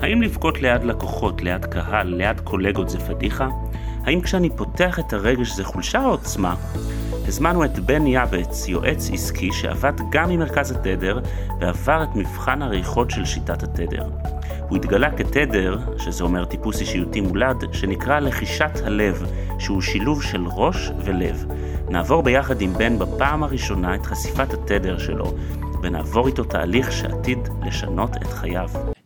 האם לבכות ליד לקוחות, ליד קהל, ליד קולגות זה פדיחה? האם כשאני פותח את הרגש זה חולשה או עוצמה? הזמנו את בן יאבץ, יועץ עסקי שעבד גם ממרכז התדר ועבר את מבחן הריחות של שיטת התדר. הוא התגלה כתדר, שזה אומר טיפוס אישיותי מולד, שנקרא לחישת הלב, שהוא שילוב של ראש ולב. נעבור ביחד עם בן בפעם הראשונה את חשיפת התדר שלו, ונעבור איתו תהליך שעתיד לשנות את חייו.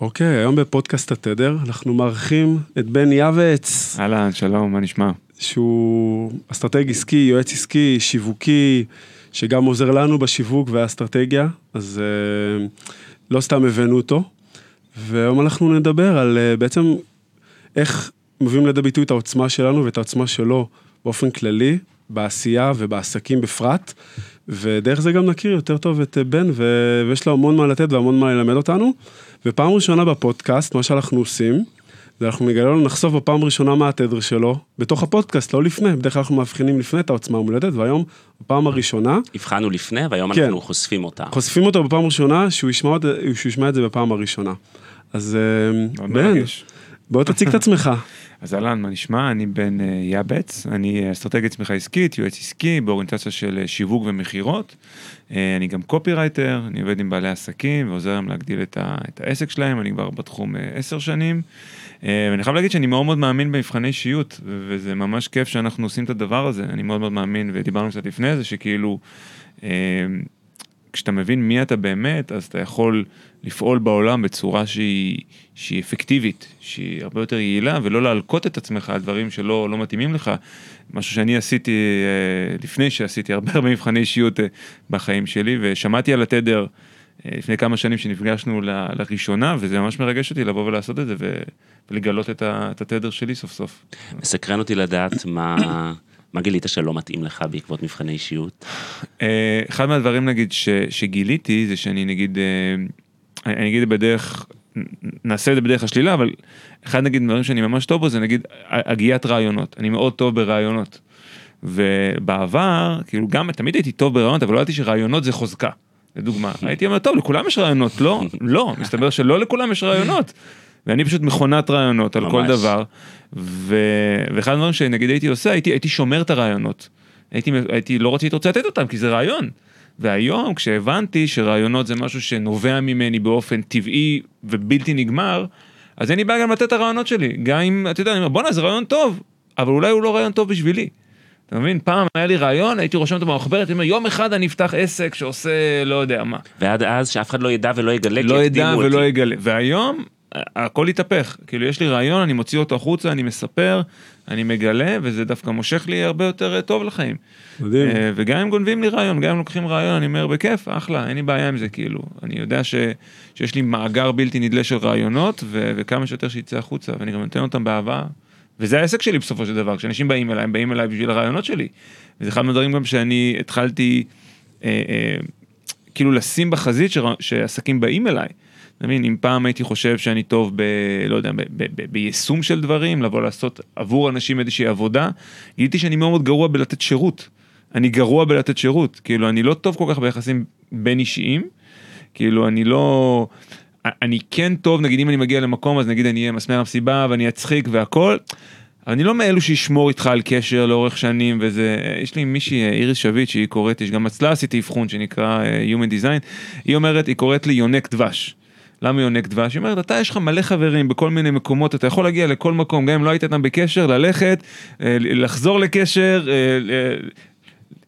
אוקיי, היום בפודקאסט התדר אנחנו מארחים את בן יאבץ. אהלן, שלום, מה נשמע? שהוא אסטרטג עסקי, יועץ עסקי, שיווקי, שגם עוזר לנו בשיווק והאסטרטגיה, אז אה, לא סתם הבאנו אותו. והיום אנחנו נדבר על אה, בעצם איך מביאים לידי ביטוי את העוצמה שלנו ואת העוצמה שלו באופן כללי, בעשייה ובעסקים בפרט, ודרך זה גם נכיר יותר טוב את בן, ויש לו המון מה לתת והמון מה ללמד אותנו. ופעם ראשונה בפודקאסט, מה שאנחנו עושים, זה אנחנו נגלה לו, נחשוף בפעם ראשונה מה התדר שלו, בתוך הפודקאסט, לא לפני, בדרך כלל אנחנו מאבחנים לפני את העוצמה המולדת, והיום, בפעם הראשונה... הבחנו לפני, והיום כן, אנחנו חושפים אותה. חושפים אותו בפעם ראשונה, שהוא ישמע, שהוא ישמע את זה בפעם הראשונה. אז אה, בן, בוא תציג את עצמך. אז אהלן, מה נשמע? אני בן אה, יאבץ, אני אסטרטגית צמיחה עסקית, יועץ עסקי באוריינטציה של אה, שיווק ומכירות. אני גם קופירייטר, אני עובד עם בעלי עסקים ועוזר להם להגדיל את, ה, את העסק שלהם, אני כבר בתחום עשר שנים. ואני חייב להגיד שאני מאוד מאוד מאמין במבחני אישיות, וזה ממש כיף שאנחנו עושים את הדבר הזה, אני מאוד מאוד מאמין, ודיברנו קצת לפני זה, שכאילו... כשאתה מבין מי אתה באמת, אז אתה יכול לפעול בעולם בצורה שהיא, שהיא אפקטיבית, שהיא הרבה יותר יעילה, ולא להלקוט את עצמך על דברים שלא לא מתאימים לך. משהו שאני עשיתי אה, לפני שעשיתי הרבה הרבה מבחני אישיות אה, בחיים שלי, ושמעתי על התדר אה, לפני כמה שנים שנפגשנו לראשונה, וזה ממש מרגש אותי לבוא ולעשות את זה ולגלות את התדר שלי סוף סוף. מסקרן אותי לדעת מה... מה גילית שלא מתאים לך בעקבות מבחני אישיות? אה, אחד מהדברים נגיד ש, שגיליתי זה שאני נגיד, אה, אני אגיד בדרך, נעשה את זה בדרך השלילה, אבל אחד נגיד דברים שאני ממש טוב בו זה נגיד הגיית רעיונות, אני מאוד טוב ברעיונות. ובעבר, כאילו גם תמיד הייתי טוב ברעיונות, אבל לא ידעתי שרעיונות זה חוזקה. לדוגמה, הייתי אומר, טוב, לכולם יש רעיונות, לא, לא, מסתבר שלא לכולם יש רעיונות. ואני פשוט מכונת רעיונות על ממש. כל דבר. ו... ואחד הדברים שנגיד הייתי עושה, הייתי, הייתי שומר את הרעיונות. הייתי, הייתי לא רציתי לתת אותם, כי זה רעיון. והיום כשהבנתי שרעיונות זה משהו שנובע ממני באופן טבעי ובלתי נגמר, אז אין לי בעיה גם לתת את הרעיונות שלי. גם אם, אתה יודע, אני אומר, בואנה, זה רעיון טוב, אבל אולי הוא לא רעיון טוב בשבילי. אתה מבין? פעם היה לי רעיון, הייתי רושם אותו במחברת, אני אומר, יום אחד אני אפתח עסק שעושה לא יודע מה. ועד אז שאף אחד לא ידע ולא יגלה, לא ידע ולא יגלה. והיום הכל התהפך, כאילו יש לי רעיון, אני מוציא אותו החוצה, אני מספר, אני מגלה, וזה דווקא מושך לי הרבה יותר אה, טוב לחיים. מדהים. אה, וגם אם גונבים לי רעיון, גם אם לוקחים רעיון, אני אומר, בכיף, אחלה, אין לי בעיה עם זה, כאילו. אני יודע ש, שיש לי מאגר בלתי נדלה של רעיונות, ו, וכמה שיותר שיצא החוצה, ואני גם נותן אותם באהבה. וזה העסק שלי בסופו של דבר, כשאנשים באים אליי, הם באים אליי בשביל הרעיונות שלי. וזה אחד מהדברים גם שאני התחלתי, אה, אה, כאילו לשים בחזית שעסקים באים אליי. אתה מבין, אם פעם הייתי חושב שאני טוב ב... לא יודע, ב, ב, ב, ביישום של דברים, לבוא לעשות עבור אנשים איזושהי עבודה, גיליתי שאני מאוד מאוד גרוע בלתת שירות. אני גרוע בלתת שירות, כאילו אני לא טוב כל כך ביחסים בין אישיים, כאילו אני לא... אני כן טוב, נגיד אם אני מגיע למקום אז נגיד אני אהיה מסמר המסיבה ואני אצחיק והכל, אני לא מאלו שישמור איתך על קשר לאורך שנים וזה, יש לי מישהי, איריס שביט, שהיא קוראת, יש גם אצלה עשיתי אבחון שנקרא uh, Human Design, היא אומרת, היא קוראת לי יונק דבש. למה יונק דבש? היא אומרת, אתה יש לך מלא חברים בכל מיני מקומות, אתה יכול להגיע לכל מקום, גם אם לא היית איתם בקשר, ללכת, אה, לחזור לקשר, אה,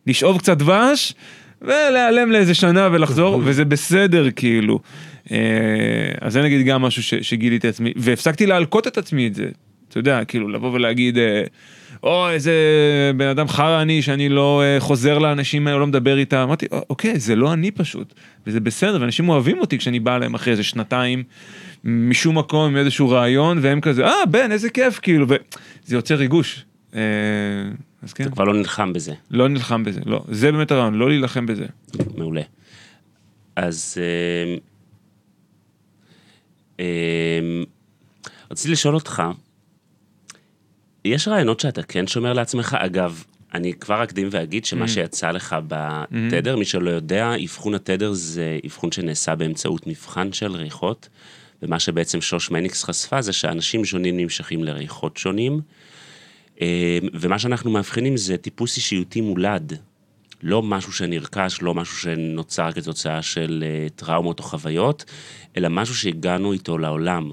לשאוב קצת דבש, ולהיעלם לאיזה שנה ולחזור, וזה בסדר כאילו. אה, אז זה נגיד גם משהו שגיליתי עצמי, והפסקתי להלקוט את עצמי את זה. אתה יודע, כאילו לבוא ולהגיד, או איזה בן אדם חרא אני שאני לא uh, חוזר לאנשים האלה, לא מדבר איתם, אמרתי, אוקיי, זה לא אני פשוט, וזה בסדר, ואנשים אוהבים אותי כשאני בא אליהם אחרי איזה שנתיים, משום מקום עם איזשהו רעיון, והם כזה, אה, בן, איזה כיף, כאילו, וזה יוצר ריגוש. אה, אז כן. אתה כבר לא נלחם בזה. לא נלחם בזה, לא. זה באמת הרעיון, לא להילחם בזה. מעולה. אז אה, אה, רציתי לשאול אותך, יש רעיונות שאתה כן שומר לעצמך? אגב, אני כבר אקדים ואגיד שמה mm. שיצא לך בתדר, mm. מי שלא יודע, אבחון התדר זה אבחון שנעשה באמצעות מבחן של ריחות, ומה שבעצם שוש מניקס חשפה זה שאנשים שונים נמשכים לריחות שונים, אה, ומה שאנחנו מאבחנים זה טיפוס אישיותי מולד, לא משהו שנרכש, לא משהו שנוצר כתוצאה של אה, טראומות או חוויות, אלא משהו שהגענו איתו לעולם.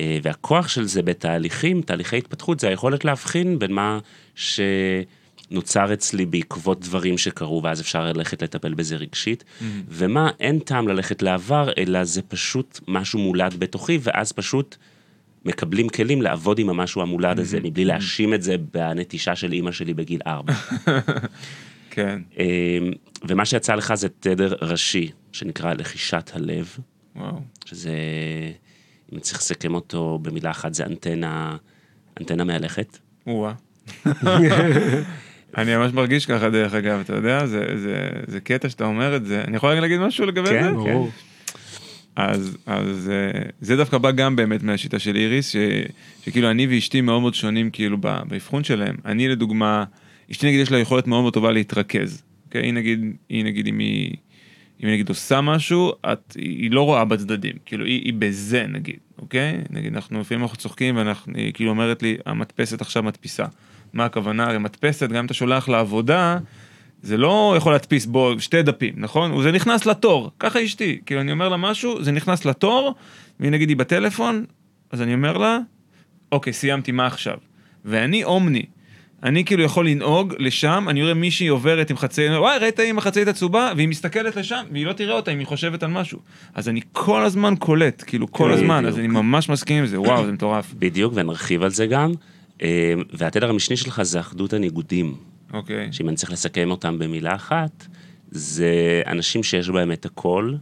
אה, והכוח של זה בתהליכים, תהליכי התפתחות, זה היכולת להבחין בין מה שנוצר אצלי בעקבות דברים שקרו, ואז אפשר ללכת לטפל בזה רגשית, mm-hmm. ומה אין טעם ללכת לעבר, אלא זה פשוט משהו מולד בתוכי, ואז פשוט מקבלים כלים לעבוד עם המשהו המולד הזה, mm-hmm. מבלי להאשים את זה בנטישה של אימא שלי בגיל ארבע. כן. אמ, ומה שיצא לך זה תדר ראשי, שנקרא לחישת הלב. וואו. שזה, אם צריך לסכם אותו במילה אחת, זה אנטנה, אנטנה מהלכת. וואה. אני ממש מרגיש ככה דרך אגב, אתה יודע, זה, זה, זה קטע שאתה אומר את זה. אני יכול להגיד משהו לגבי כן, זה? כן, ברור. אז, אז אה, זה דווקא בא גם באמת מהשיטה של איריס, ש, שכאילו אני ואשתי מאוד מאוד שונים כאילו באבחון שלהם. אני לדוגמה, אשתי נגיד יש לה יכולת מאוד מאוד טובה להתרכז. אוקיי? היא נגיד, היא נגיד אם היא, אם נגיד עושה משהו, את, היא לא רואה בצדדים, כאילו היא, היא בזה נגיד, אוקיי? נגיד אנחנו לפעמים אנחנו צוחקים ואנחנו, היא כאילו אומרת לי, המדפסת עכשיו מדפיסה. מה הכוונה? הרי מדפסת, גם אם אתה שולח לעבודה, זה לא יכול להדפיס בו שתי דפים, נכון? זה נכנס לתור, ככה אשתי, כאילו אני אומר לה משהו, זה נכנס לתור, והיא נגיד היא בטלפון, אז אני אומר לה, אוקיי, סיימתי, מה עכשיו? ואני אומני. אני כאילו יכול לנהוג לשם, אני רואה מישהי עוברת עם חצאית, וואי, ראית עם החצאית הצהובה, והיא מסתכלת לשם, והיא לא תראה אותה אם היא חושבת על משהו. אז אני כל הזמן קולט, כאילו כל הזמן, אז אני ממש מסכים עם זה, וואו, זה מטורף. בדיוק, ונרחיב על זה גם. אה, והתדר המשני שלך זה אחדות הניגודים. אוקיי. שאם אני צריך לסכם אותם במילה אחת, זה אנשים שיש בהם את הכל,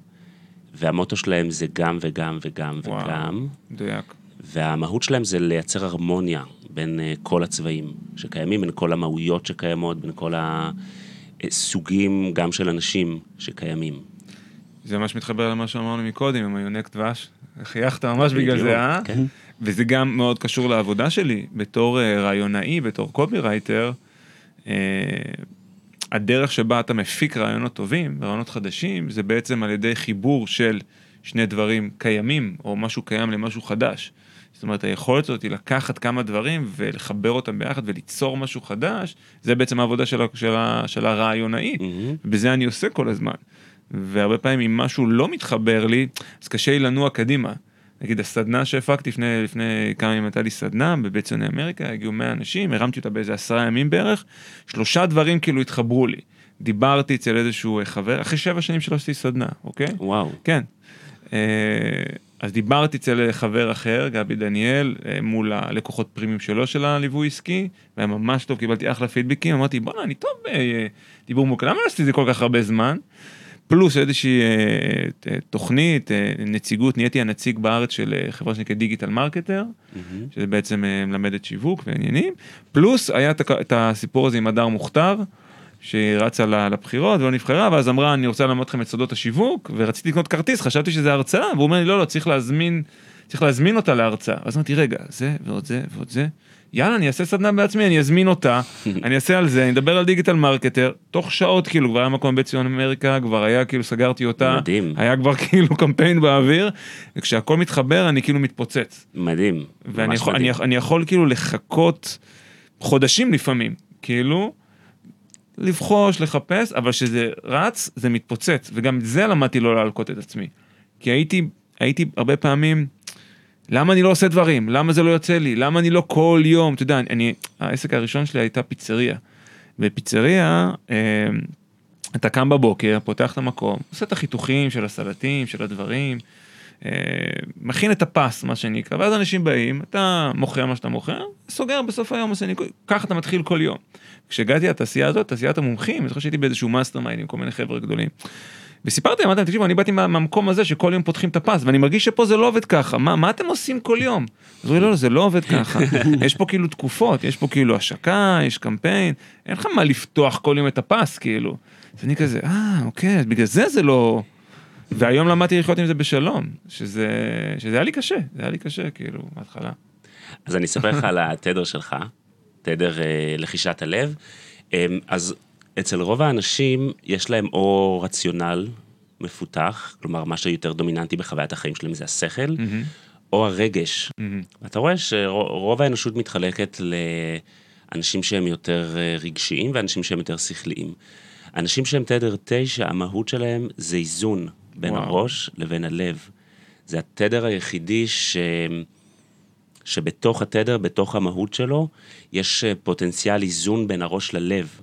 והמוטו שלהם זה גם וגם וגם וואו, וגם. מדויק. והמהות שלהם זה לייצר הרמוניה בין uh, כל הצבעים שקיימים, בין כל המהויות שקיימות, בין כל הסוגים גם של אנשים שקיימים. זה ממש מתחבר למה שאמרנו מקודם, עם היונק דבש. חייכת ממש בגלל זה, אה? כן. וזה גם מאוד קשור לעבודה שלי, בתור uh, רעיונאי, בתור קובי רייטר. Uh, הדרך שבה אתה מפיק רעיונות טובים ורעיונות חדשים, זה בעצם על ידי חיבור של שני דברים קיימים, או משהו קיים למשהו חדש. זאת אומרת, היכולת הזאת היא לקחת כמה דברים ולחבר אותם ביחד וליצור משהו חדש, זה בעצם העבודה של, של, של הרעיונאי, mm-hmm. ובזה אני עושה כל הזמן. והרבה פעמים אם משהו לא מתחבר לי, אז קשה לי לנוע קדימה. נגיד הסדנה שהפקתי לפני, לפני כמה ימים הייתה לי סדנה בבית ציוני אמריקה, הגיעו 100 אנשים, הרמתי אותה באיזה עשרה ימים בערך, שלושה דברים כאילו התחברו לי. דיברתי אצל איזשהו חבר, אחרי שבע שנים שלא עשיתי סדנה, אוקיי? וואו. כן. אה, אז דיברתי אצל חבר אחר, גבי דניאל, אה, מול הלקוחות פרימיום שלו של הליווי עסקי, והיה ממש טוב, קיבלתי אחלה פידבקים, אמרתי בואנה אני טוב בדיבור מול קהל, למה לא עשיתי את זה כל כך הרבה זמן? פלוס איזושהי אה, תוכנית, נציגות, נהייתי הנציג בארץ של חברה שנקראת Digital Marketer. שזה בעצם מלמדת שיווק ועניינים, פלוס היה את הסיפור הזה עם הדר מוכתר. שהיא רצה לבחירות ולא נבחרה, ואז אמרה, אני רוצה ללמד אתכם את סודות השיווק, ורציתי לקנות כרטיס, חשבתי שזה הרצאה, והוא אומר לי, לא, לא, צריך להזמין, צריך להזמין אותה להרצאה. אז אמרתי, רגע, זה ועוד זה ועוד זה, יאללה, אני אעשה סדנה בעצמי, אני אזמין אותה, אני אעשה על זה, אני אדבר על Digital Marketer, תוך שעות כאילו כבר היה מקום בבית ציון אמריקה, כבר היה כאילו סגרתי אותה, מדהים, היה כבר כאילו קמפיין באוויר, וכשהכל מתחבר אני כאילו מתפוצץ. מדהים, ואני יכול, מדהים. אני, אני יכול כאילו לחכות חודשים לפעמים, כאילו, לבחוש, לחפש, אבל כשזה רץ, זה מתפוצץ, וגם את זה למדתי לא להלקות את עצמי. כי הייתי, הייתי הרבה פעמים, למה אני לא עושה דברים? למה זה לא יוצא לי? למה אני לא כל יום? אתה יודע, אני, העסק הראשון שלי הייתה פיצריה. בפיצריה, אה, אתה קם בבוקר, פותח את המקום, עושה את החיתוכים של הסלטים, של הדברים, מכין את הפס, מה שנקרא, ואז אנשים באים, אתה מוכר מה שאתה מוכר, סוגר בסוף היום, ככה אתה מתחיל כל יום. כשהגעתי לתעשייה הזאת, תעשיית המומחים, אני זוכר שהייתי באיזשהו mastermind עם כל מיני חבר'ה גדולים. וסיפרתי, אמרתי להם, תקשיבו, אני באתי מהמקום הזה שכל יום פותחים את הפס, ואני מרגיש שפה זה לא עובד ככה, מה, מה אתם עושים כל יום? אז הוא לא, לא, זה לא עובד ככה. יש פה כאילו תקופות, יש פה כאילו השקה, יש קמפיין, אין לך מה לפתוח כל יום את הפס, כאילו. אז אני כזה, אה, אוקיי, בגלל זה זה לא... והיום למדתי לחיות עם זה בשלום, שזה, שזה היה לי קשה, זה היה לי קשה, כאילו, מההתחלה. אז אני אספר לך על התדר שלך, תדר אה, לחישת הלב. אה, אז אצל רוב האנשים יש להם או רציונל מפותח, כלומר מה שיותר דומיננטי בחוויית החיים שלהם זה השכל, mm-hmm. או הרגש. Mm-hmm. אתה רואה שרוב האנושות מתחלקת לאנשים שהם יותר אה, רגשיים ואנשים שהם יותר שכליים. אנשים שהם תדר תשע, המהות שלהם זה איזון בין וואו. הראש לבין הלב. זה התדר היחידי ש... שבתוך התדר, בתוך המהות שלו, יש אה, פוטנציאל איזון בין הראש ללב.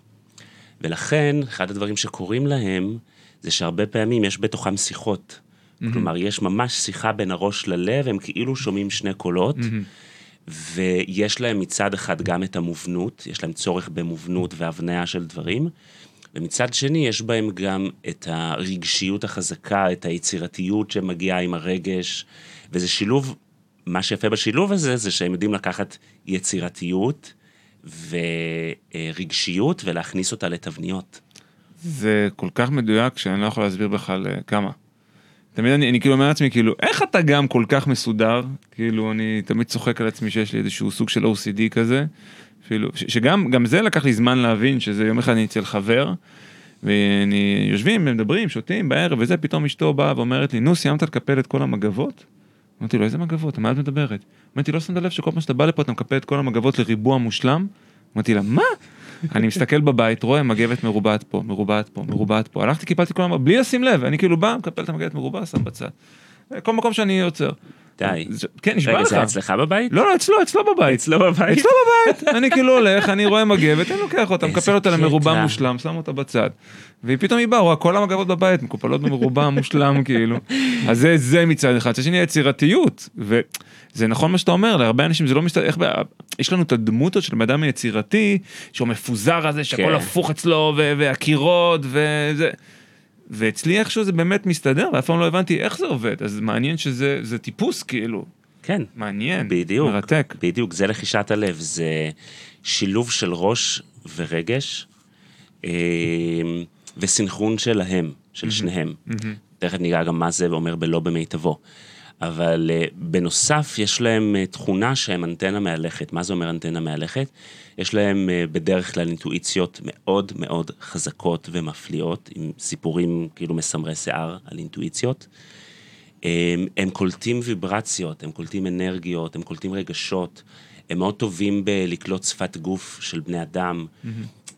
ולכן, אחד הדברים שקורים להם, זה שהרבה פעמים יש בתוכם שיחות. Mm-hmm. כלומר, יש ממש שיחה בין הראש ללב, הם כאילו שומעים שני קולות, mm-hmm. ויש להם מצד אחד גם את המובנות, יש להם צורך במובנות והבניה של דברים, ומצד שני יש בהם גם את הרגשיות החזקה, את היצירתיות שמגיעה עם הרגש, וזה שילוב, מה שיפה בשילוב הזה, זה שהם יודעים לקחת יצירתיות ורגשיות ולהכניס אותה לתבניות. זה כל כך מדויק שאני לא יכול להסביר בכלל אה, כמה. תמיד אני, אני כאילו אומר לעצמי כאילו איך אתה גם כל כך מסודר כאילו אני תמיד צוחק על עצמי שיש לי איזשהו סוג של OCD כזה אפילו שגם גם זה לקח לי זמן להבין שזה יום אחד אני אצל חבר ואני יושבים מדברים שותים בערב וזה פתאום אשתו באה ואומרת לי נו סיימת לקפל את כל המגבות. אמרתי לו איזה מגבות מה את מדברת? אמרתי לא שמת לב שכל פעם שאתה בא לפה אתה מקפל את כל המגבות לריבוע מושלם? אמרתי לה מה? אני מסתכל בבית, רואה מגבת מרובעת פה, מרובעת פה, מרובעת פה. הלכתי, קיפלתי כל המגבת, בלי לשים לב, אני כאילו בא, מקפל את המגבת מרובע, שם בצד. כל מקום שאני עוצר. די. כן, נשבע לך. רגע, זה אצלך בבית? לא, לא, אצלו, אצלו בבית. אצלו בבית. אצלו בבית. אני כאילו הולך, אני רואה מגבת, אני לוקח אותה, מקפל אותה למרובע מושלם, שם אותה בצד. ופתאום היא באה, רואה כל המגבות בבית מקופלות במרובע מושלם, כאילו. אז זה, זה מצד אחד. מצד שני, יצירתיות. וזה נכון מה שאתה אומר, להרבה אנשים זה לא מסתדר, איך, יש לנו את הדמות של בן היצירתי, שהוא מפוזר הזה, שהכל כן. הפוך אצלו, והקירות, וזה. ואצלי איכשהו זה באמת מסתדר, ואף פעם לא הבנתי איך זה עובד, אז מעניין שזה טיפוס כאילו. כן. מעניין, בדיוק, מרתק. בדיוק, זה לחישת הלב, זה שילוב של ראש ורגש, אה, וסנכרון שלהם, של שניהם. תכף ניגע גם מה זה אומר בלא במיטבו. אבל uh, בנוסף יש להם uh, תכונה שהם אנטנה מהלכת. מה זה אומר אנטנה מהלכת? יש להם uh, בדרך כלל אינטואיציות מאוד מאוד חזקות ומפליאות, עם סיפורים כאילו מסמרי שיער על אינטואיציות. Um, הם קולטים ויברציות, הם קולטים אנרגיות, הם קולטים רגשות, הם מאוד טובים בלקלוט שפת גוף של בני אדם, mm-hmm.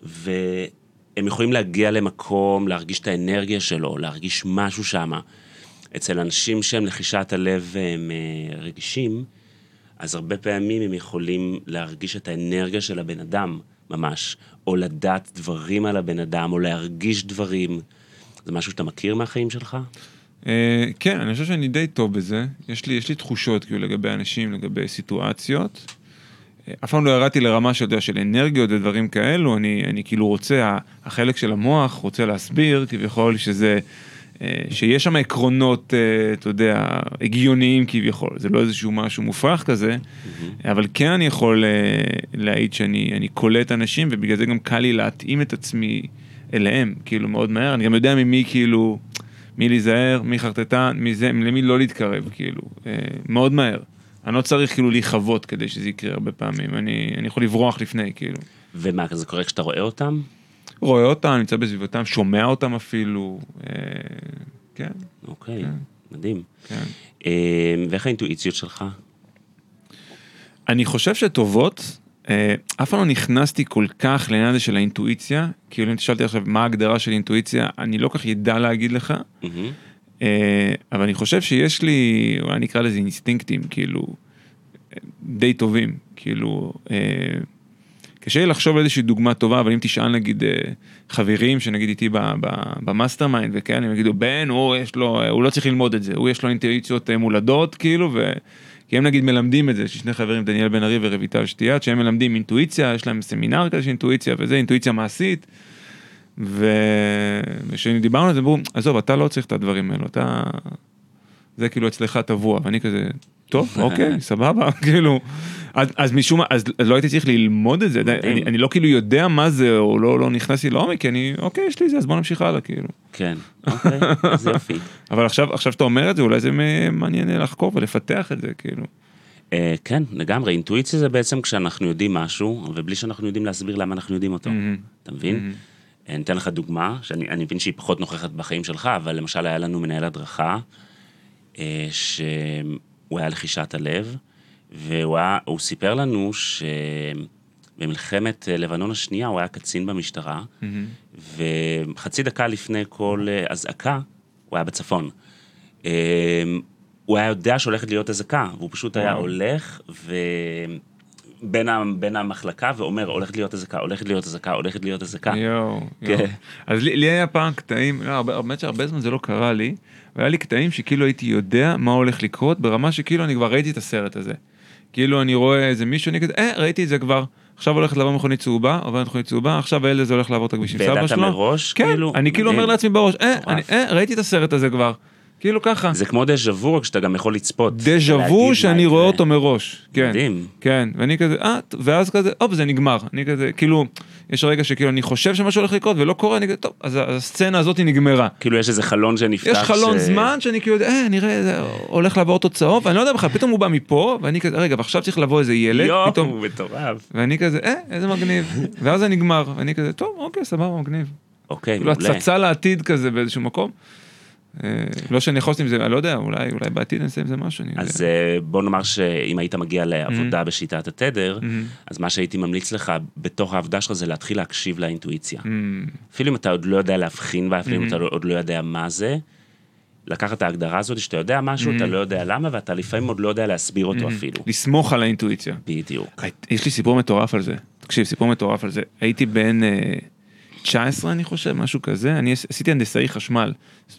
והם יכולים להגיע למקום, להרגיש את האנרגיה שלו, להרגיש משהו שמה. אצל אנשים שהם לחישת הלב והם אה, רגישים, אז הרבה פעמים הם יכולים להרגיש את האנרגיה של הבן אדם ממש, או לדעת דברים על הבן אדם, או להרגיש דברים. זה משהו שאתה מכיר מהחיים שלך? אה, כן, אני חושב שאני די טוב בזה. יש לי, יש לי תחושות כאילו לגבי אנשים, לגבי סיטואציות. אה, אף פעם לא ירדתי לרמה של, של אנרגיות ודברים כאלו, אני, אני כאילו רוצה, החלק של המוח רוצה להסביר כביכול שזה שיש שם עקרונות, אה, אתה יודע, הגיוניים כביכול, זה לא איזשהו משהו מופרך כזה, mm-hmm. אבל כן אני יכול אה, להעיד שאני קולט אנשים ובגלל זה גם קל לי להתאים את עצמי אליהם, כאילו מאוד מהר, אני גם יודע ממי כאילו, מי להיזהר, מי חרטטן, מי זה, למי לא להתקרב, כאילו, מאוד מהר. אני לא צריך כאילו להיחוות כדי שזה יקרה הרבה פעמים, אני, אני יכול לברוח לפני, כאילו. ומה, זה קורה כשאתה רואה אותם? רואה אותם, נמצא בסביבתם, שומע אותם אפילו, אה, כן. אוקיי, כן. מדהים. כן. אה, ואיך האינטואיציות שלך? אני חושב שטובות, אה, אף פעם לא נכנסתי כל כך לעניין הזה של האינטואיציה, כאילו אם תשאל אותי עכשיו מה ההגדרה של אינטואיציה, אני לא כל כך יודע להגיד לך, mm-hmm. אבל אני חושב שיש לי, אולי נקרא לזה אינסטינקטים, כאילו, די טובים, כאילו, קשה לי לחשוב על איזושהי דוגמה טובה, אבל אם תשאל נגיד אה, חברים שנגיד איתי ב mastermind וכאלה, הם יגידו, בן, הוא יש לו, הוא לא צריך ללמוד את זה, הוא יש לו אינטואיציות אה, מולדות, כאילו, ו... כי הם נגיד מלמדים את זה, יש שני חברים, דניאל בן ארי ורויטל שתיית, שהם מלמדים אינטואיציה, יש להם סמינר כזה של אינטואיציה וזה, אינטואיציה מעשית. וכשדיברנו על זה, אמרו, עזוב, אתה לא צריך את הדברים האלו, אתה... זה כאילו אצלך טבוע, ואני כזה, טוב, אוקיי, סבבה, כאילו, אז, אז משום מה, אז לא הייתי צריך ללמוד את זה, אני, אני לא כאילו יודע מה זה, או לא, לא נכנסתי לעומק, כי אני, אוקיי, יש לי זה, אז בוא נמשיך הלאה, כאילו. כן, אוקיי, זה יופי. אבל עכשיו, עכשיו שאתה אומר את זה, אולי זה מעניין לחקור ולפתח את זה, כאילו. Uh, כן, לגמרי, אינטואיציה זה בעצם כשאנחנו יודעים משהו, ובלי שאנחנו יודעים להסביר למה אנחנו יודעים אותו, mm-hmm. אתה מבין? Mm-hmm. אני אתן לך דוגמה, שאני מבין שהיא פחות נוכחת בחיים שלך, אבל למשל היה לנו מנהל הדרכה, uh, שהוא היה לחישת הלב, והוא היה, סיפר לנו שבמלחמת לבנון השנייה הוא היה קצין במשטרה, mm-hmm. וחצי דקה לפני כל אזעקה, הוא היה בצפון. הוא היה יודע שהולכת להיות אזעקה, והוא פשוט היה הולך ו... בין, ה, בין המחלקה ואומר הולכת להיות אזעקה, הולכת להיות אזעקה, הולכת להיות אזעקה. יואו, כן. יואו. אז לי, לי היה פעם קטעים, לא, הרבה, באמת שהרבה זמן זה לא קרה לי, והיה לי קטעים שכאילו הייתי יודע מה הולך לקרות ברמה שכאילו אני כבר ראיתי את הסרט הזה. כאילו אני רואה איזה מישהו, אני כזה, אה, ראיתי את זה כבר. עכשיו הולכת לעבור מכונית צהובה, עוברת מכונית צהובה, עכשיו הילד הזה הולך לעבור את הכביש עם סבא שלו. וידעת מראש? כן, כאילו, אני כאילו אומר לעצמי בראש, אה, אני, אה, ראיתי את הסרט הזה כבר. כאילו ככה. זה כמו דז'ה וו, רק שאתה גם יכול לצפות. דז'ה וו שאני רואה אותו מראש. כן. מדהים. כן, ואני כזה, אה, ואז כזה, הופ, זה נגמר. אני כזה, כאילו, יש רגע שכאילו אני חושב שמשהו הולך לקרות ולא קורה, אני כזה, טוב, אז הסצנה הזאת נגמרה. כאילו יש איזה חלון שנפתח. יש חלון ש... זמן שאני כאילו, אה, נראה, זה הולך לעבור אותו צהוב, ואני לא יודע בכלל, פתאום הוא בא מפה, ואני כזה, רגע, ועכשיו צריך לבוא איזה ילד, יואו, פתאום... מטורף. ואני כזה, אה, איזה מגניב. ואז זה נגמר, ואני כזה, טוב, אוקיי, סבבה, מגניב. אוקיי, כאילו הצצה לעתיד כזה באיזשהו מקום. אה, לא שאני יכול לעשות עם זה, אני לא יודע, אולי, אולי בעתיד נעשה עם זה משהו, אני אז יודע. אה, בוא נאמר שאם היית מגיע לעבודה mm-hmm. בשיטת התדר, mm-hmm. אז מה שהייתי ממליץ לך בתוך העבודה שלך זה להתחיל להקשיב לאינטואיציה. Mm-hmm. אפילו אם אתה עוד לא יודע להבחין בה, אפילו אם. אתה עוד לא יודע מה זה, לקחת את ההגדרה הזאת שאתה יודע משהו. אתה לא יודע למה, ואתה לפעמים עוד לא יודע להסביר אותו. אפילו. לסמוך על האינטואיציה. בדיוק. יש לי סיפור מטורף על זה. תקשיב, סיפור מטורף על זה. הייתי בן... 19 אני חושב, משהו כזה, אני עשיתי הנדסאי חשמל,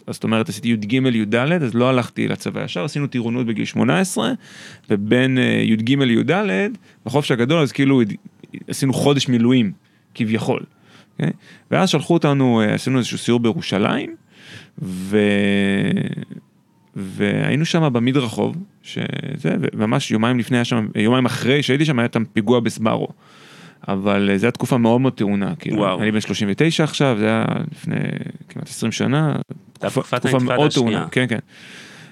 זאת אומרת עשיתי י"ג י"ד, אז לא הלכתי לצבא ישר, עשינו טירונות בגיל 18, ובין אה, י"ג י"ד, בחופש הגדול, אז כאילו עשינו חודש מילואים, כביכול. Okay? אוקיי? ואז שלחו אותנו, אה, עשינו איזשהו סיור בירושלים, ו... והיינו שם במדרחוב, שזה, וממש יומיים לפני, שם, יומיים אחרי שהייתי שם, היה שם פיגוע בסברו. אבל אה, זו הייתה תקופה מאוד מאוד טעונה, כאילו, וואו. אני בן 39 עכשיו, זה היה לפני כמעט 20 שנה, תקופה, תקופה מאוד טעונה, כן כן.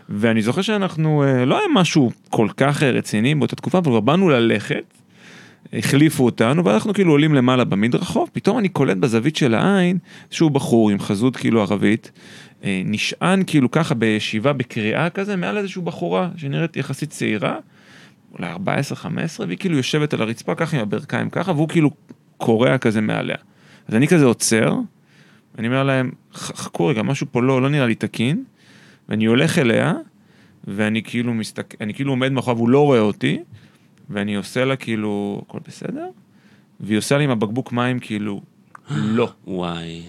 ואני זוכר שאנחנו, אה, לא היה משהו כל כך אה, רציני באותה תקופה, אבל באנו ללכת, החליפו אותנו, ואנחנו כאילו עולים למעלה במדרחוב, פתאום אני קולט בזווית של העין, איזשהו בחור עם חזות כאילו ערבית, נשען כאילו ככה בישיבה בקריאה כזה, מעל איזושהי בחורה שנראית יחסית צעירה. אולי 14-15, והיא כאילו יושבת על הרצפה ככה עם הברכיים ככה, והוא כאילו קורע כזה מעליה. אז אני כזה עוצר, אני אומר להם, חכו רגע, משהו פה לא, לא נראה לי תקין, ואני הולך אליה, ואני כאילו מסתכל, אני כאילו עומד מאחוריו, הוא לא רואה אותי, ואני עושה לה כאילו, הכל בסדר? והיא עושה לי עם הבקבוק מים כאילו, לא. וואי.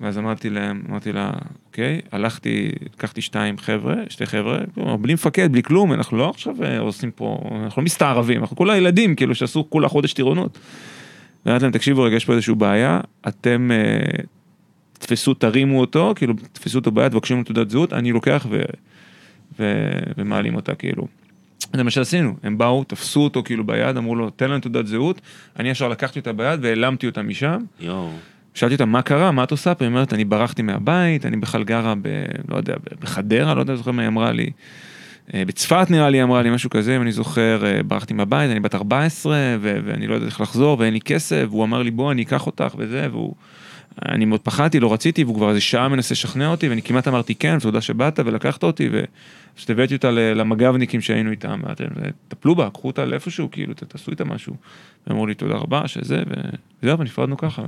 ואז אמרתי להם, אמרתי לה, אוקיי, הלכתי, לקחתי שתיים חבר'ה, שתי חבר'ה, בלי מפקד, בלי כלום, אנחנו לא עכשיו אה, עושים פה, אנחנו לא מסתערבים, אנחנו כולה ילדים, כאילו שעשו כולה חודש טירונות. ואמרתי להם, תקשיבו רגע, יש פה איזושהי בעיה, אתם אה, תפסו, תרימו אותו, כאילו, תפסו אותו ביד, תבקשו ממנו תעודת זהות, אני לוקח ו, ו, ומעלים אותה, כאילו. זה מה שעשינו, הם באו, תפסו אותו כאילו ביד, אמרו לו, תן לנו תעודת זהות, אני ישר לקחתי אותה ביד והעלמתי אותה משם. יואו. שאלתי אותה מה קרה, מה את עושה פה? היא אומרת, אני ברחתי מהבית, אני בכלל גרה ב... לא יודע, בחדרה, לא יודע, זוכר מה היא אמרה לי. אה, בצפת נראה לי אמרה לי משהו כזה, אם אני זוכר, אה, ברחתי מהבית, אני בת 14, ו- ואני לא יודע איך לחזור, ואין לי כסף, והוא אמר לי בוא אני אקח אותך וזה, והוא... אני מאוד פחדתי, לא רציתי, והוא כבר איזה שעה מנסה לשכנע אותי, ואני כמעט אמרתי כן, תודה שבאת ולקחת אותי, ופשוט הבאתי אותה למג"בניקים שהיינו איתם, טפלו בה, קחו אותה לאיפשהו, כאילו, תעשו איתה משהו. ואמרו לי תודה רבה, שזה, וזהו, ונפרדנו ככה.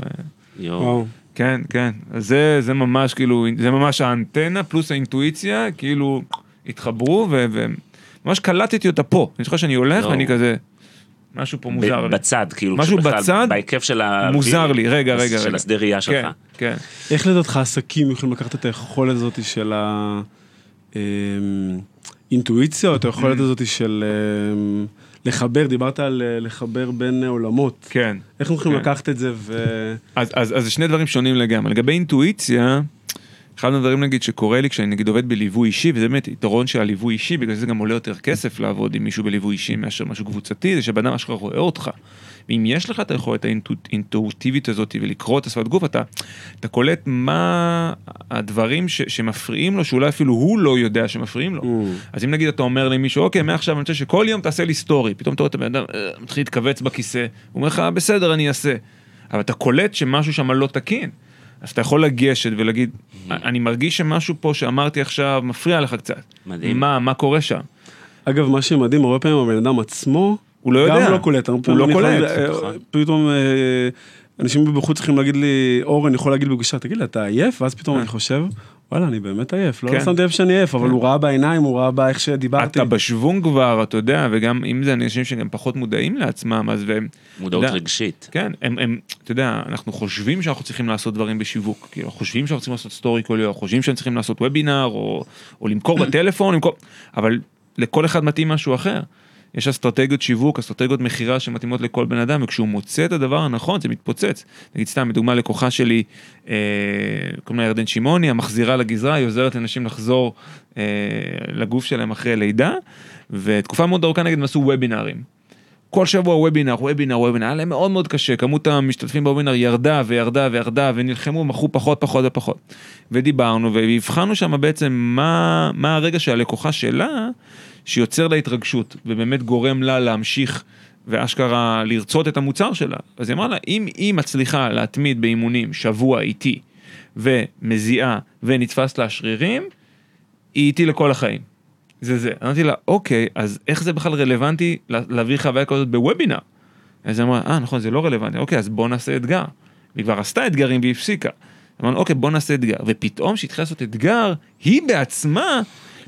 יואו. כן, כן, זה, זה ממש כאילו, זה ממש האנטנה פלוס האינטואיציה, כאילו, התחברו, וממש קלטתי אותה פה. אני זוכר שאני הולך ואני כזה... משהו פה מוזר לי. בצד, כאילו, משהו בצד, בהיקף של ה... מוזר לי, רגע, רגע, של השדה ראייה שלך. כן, כן. איך לדעתך עסקים יכולים לקחת את היכולת הזאת של האינטואיציה, אמ, או את היכולת הזאת של אמ, לחבר, דיברת על אה, לחבר בין עולמות. כן. איך אנחנו יכולים כן. לקחת את זה ו... אז, אז, אז זה שני דברים שונים לגמרי. לגבי אינטואיציה, אחד מהדברים נגיד שקורה לי כשאני נגיד עובד בליווי אישי, וזה באמת יתרון של הליווי אישי, בגלל זה גם עולה יותר כסף לעבוד עם מישהו בליווי אישי מאשר משהו קבוצתי, זה שבן אדם אשכרה רואה אותך. ואם יש לך את היכולת האינטואיטיבית הזאת ולקרוא את השפת גוף, אתה, אתה קולט מה הדברים ש, שמפריעים לו, שאולי אפילו הוא לא יודע שמפריעים לו. Mm. אז אם נגיד אתה אומר למישהו, אוקיי, מעכשיו אני רוצה שכל יום תעשה לי סטורי, פתאום אתה רואה את הבן אדם אה, מתחיל להתכווץ בכיסא, הוא אומר לך, בסדר, אני אעשה. אבל אתה קולט שמשהו שם לא תקין. אז אתה יכול לגשת ולהגיד, אני מרגיש שמשהו פה שאמרתי עכשיו מפריע לך קצת. מדהים. מה, מה קורה שם? אגב, מה שמדהים, הרבה פעמים הבן אדם עצמו, הוא לא יודע. גם לא קולט. הוא לא קולט, אה, נכון. פתאום אה, אנשים בחוץ צריכים להגיד לי, אורן יכול להגיד לי בפגישה, תגיד לי, אתה עייף? ואז פתאום אני חושב, וואלה, אני באמת עייף. לא כן. שמתי לב שאני עייף, אבל הוא ראה בעיניים, הוא ראה באיך שדיברתי. אתה בשוונג כבר, אתה יודע, וגם אם זה אנשים שגם פחות מודעים לעצמם, אז והם... מודעות יודע, רגשית. כן, הם, הם, אתה יודע, אנחנו חושבים שאנחנו צריכים לעשות דברים בשיווק, כאילו, חושבים שאנחנו צריכים לעשות סטורי כל יום, חושבים שאנחנו צריכים לעשות וובינר, או, או למכור בטלפון, למכור, אבל לכל אחד מתאים משהו אחר. יש אסטרטגיות שיווק, אסטרטגיות מכירה שמתאימות לכל בן אדם, וכשהוא מוצא את הדבר הנכון, זה מתפוצץ. נגיד סתם, לדוגמה, לקוחה שלי, אה, קוראים לה ירדן שמעוני, המחזירה לגזרה, היא עוזרת לנשים לחזור אה, לגוף שלהם אחרי לידה, ותקופה מאוד ארוכה נגיד הם עשו וובינארים. כל שבוע וובינר, וובינר, וובינר, היה להם מאוד מאוד קשה, כמות המשתתפים בוובינר ירדה וירדה וירדה ונלחמו, מכרו פחות פחות ופחות. ודיברנו והבחנו שם בעצם מה, מה הרגע שהלקוחה שלה, שיוצר לה התרגשות ובאמת גורם לה להמשיך ואשכרה לרצות את המוצר שלה. אז היא אמרה לה, אם היא מצליחה להתמיד באימונים שבוע איתי ומזיעה ונתפס לה שרירים, היא איתי לכל החיים. זה זה. אמרתי לה, אוקיי, אז איך זה בכלל רלוונטי לה- להעביר חוויה כזאת בוובינר? אז היא אמרה, אה, נכון, זה לא רלוונטי. אוקיי, אז בוא נעשה אתגר. והיא כבר עשתה אתגרים והיא הפסיקה. אמרנו, אוקיי, בוא נעשה אתגר. ופתאום כשהתחילה לעשות אתגר, היא בעצמה,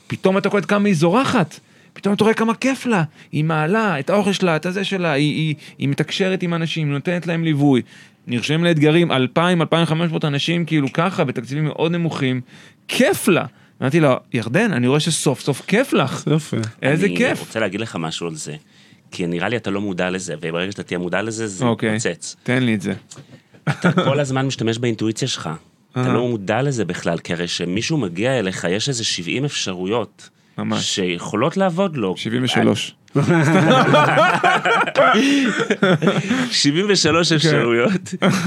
פתאום אתה קולט כמה היא זורחת. פתאום אתה רואה כמה כיף לה, היא מעלה את האוכל שלה, את הזה שלה, היא, היא, היא מתקשרת עם אנשים, היא נותנת להם ליווי. נרשמים לאתגרים 2,000, 2,500 אנשים כאילו ככה, בתקציבים מאוד נמוכים, כיף לה. אמרתי לה, ירדן, אני רואה שסוף סוף כיף לך. יפה. איזה אני כיף. רוצה להגיד לך משהו על זה. כי נראה לי אתה לא מודע לזה, וברגע שאתה תהיה מודע לזה, זה אוקיי, יתפוצץ. תן לי את זה. אתה כל הזמן משתמש באינטואיציה שלך. אתה אהה. לא מודע לזה בכלל, כי הרי כשמישהו מגיע אליך, יש איזה 70 אפשרויות. ממש. שיכולות לעבוד לו. 73. 73 כן. אפשרויות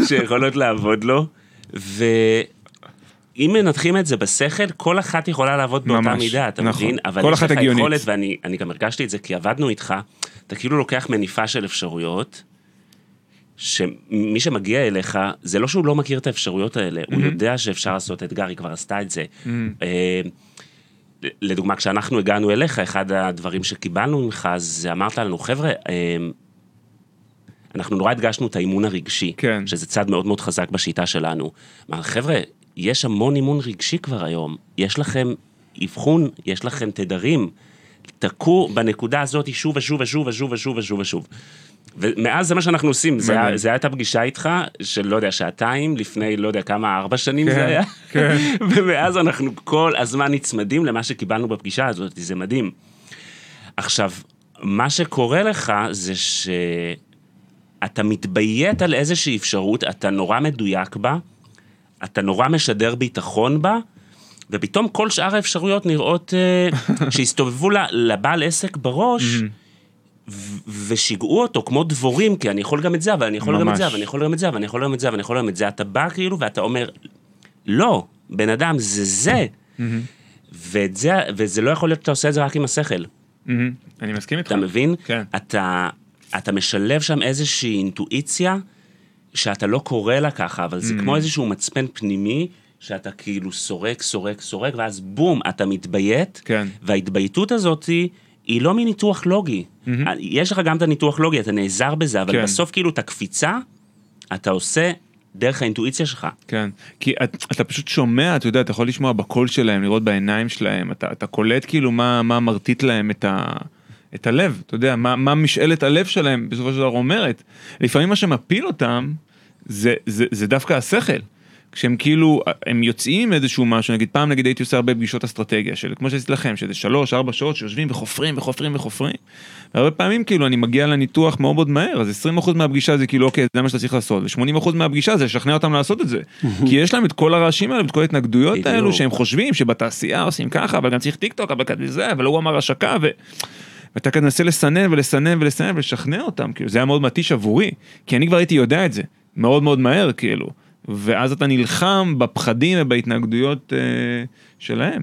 שיכולות לעבוד לו, ואם מנתחים את זה בשכל, כל אחת יכולה לעבוד באותה ממש, מידה, אתה נכון. מבין? אבל יש לך הגיונית. יכולת, ואני אני גם הרגשתי את זה כי עבדנו איתך, אתה כאילו לוקח מניפה של אפשרויות, שמי שמגיע אליך, זה לא שהוא לא מכיר את האפשרויות האלה, הוא יודע שאפשר לעשות אתגר, היא כבר עשתה את זה. אה, לדוגמה, כשאנחנו הגענו אליך, אחד הדברים שקיבלנו ממך, זה אמרת לנו, חבר'ה, אה, אנחנו נורא הדגשנו את האימון הרגשי, כן. שזה צד מאוד מאוד חזק בשיטה שלנו. אמר, חבר'ה, יש המון אימון רגשי כבר היום, יש לכם אבחון, יש לכם תדרים, תקעו בנקודה הזאת שוב ושוב ושוב ושוב ושוב ושוב ושוב. ומאז זה מה שאנחנו עושים, זה. היה- זה הייתה פגישה איתך של לא יודע, שעתיים, לפני לא יודע כמה, ארבע שנים כן, זה היה. כן. ומאז אנחנו כל הזמן נצמדים למה שקיבלנו בפגישה הזאת, זה מדהים. עכשיו, מה שקורה לך זה שאתה מתביית על איזושהי אפשרות, אתה נורא מדויק בה, אתה נורא משדר ביטחון בה, ופתאום כל שאר האפשרויות נראות אה, שהסתובבו לבעל עסק בראש, ושיגעו אותו כמו דבורים, כי אני יכול גם את זה, אבל אני יכול גם את זה, ממש. ואני יכול גם את זה, ואני יכול גם את זה, ואני יכול גם את זה. אתה בא כאילו ואתה אומר, לא, בן אדם, זה זה. ואת זה, וזה לא יכול להיות שאתה עושה את זה רק עם השכל. מהמם. אני מסכים איתך. אתה מבין? כן. אתה, אתה משלב שם איזושהי אינטואיציה שאתה לא קורא לה ככה, אבל זה כמו איזשהו מצפן פנימי, שאתה כאילו סורק, סורק, סורק, ואז בום, אתה מתביית, כן. וההתבייתות הזאת היא, היא לא מניתוח לוגי. יש לך גם את הניתוח לוגי, אתה נעזר בזה, אבל כן. בסוף כאילו את הקפיצה, אתה עושה דרך האינטואיציה שלך. כן, כי את, אתה פשוט שומע, אתה יודע, אתה יכול לשמוע בקול שלהם, לראות בעיניים שלהם, אתה, אתה קולט כאילו מה, מה מרטיט להם את, ה, את הלב, אתה יודע, מה, מה משאלת הלב שלהם בסופו של דבר אומרת. לפעמים מה שמפיל אותם זה, זה, זה דווקא השכל. כשהם כאילו, הם יוצאים איזשהו משהו, נגיד פעם נגיד הייתי עושה הרבה פגישות אסטרטגיה של, כמו שעשיתי לכם, שזה שלוש, ארבע שעות שיושבים וחופרים וחופרים וחופרים. והרבה פעמים כאילו אני מגיע לניתוח מאוד מאוד מהר, אז 20% מהפגישה זה כאילו אוקיי, זה מה שאתה צריך לעשות, ו-80% מהפגישה זה לשכנע אותם לעשות את זה. כי יש להם את כל הרעשים האלה, את כל ההתנגדויות האלו שהם חושבים שבתעשייה עושים ככה, אבל גם צריך טיק טוק, אבל כזה זה, אבל הוא אמר השקה, ו... ואתה כזה מנסה לסנן ולסנן ולסנן ולשכנע אותם, כאילו זה היה מאוד מתיש עבורי, כי אני כבר הייתי יודע את זה, מאוד מאוד מהר כאילו. ואז אתה נלחם בפחדים ובהתנגדויות אה, שלהם.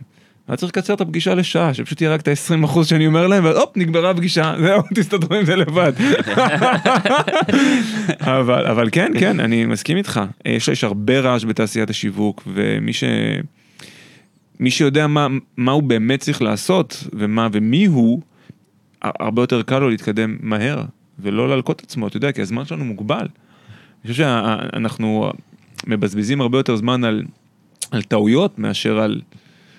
היה צריך לקצר את הפגישה לשעה, שפשוט יהיה רק את ה-20% שאני אומר להם, והופ, נגמרה הפגישה, זהו, תסתדרו עם זה לבד. אבל, אבל כן, כן, אני מסכים איתך. יש, יש הרבה רעש בתעשיית השיווק, ומי ש... מי שיודע מה, מה הוא באמת צריך לעשות, ומה ומי הוא, הרבה יותר קל לו להתקדם מהר, ולא להלקות עצמו, אתה יודע, כי הזמן שלנו מוגבל. אני חושב שאנחנו מבזבזים הרבה יותר זמן על, על טעויות מאשר על,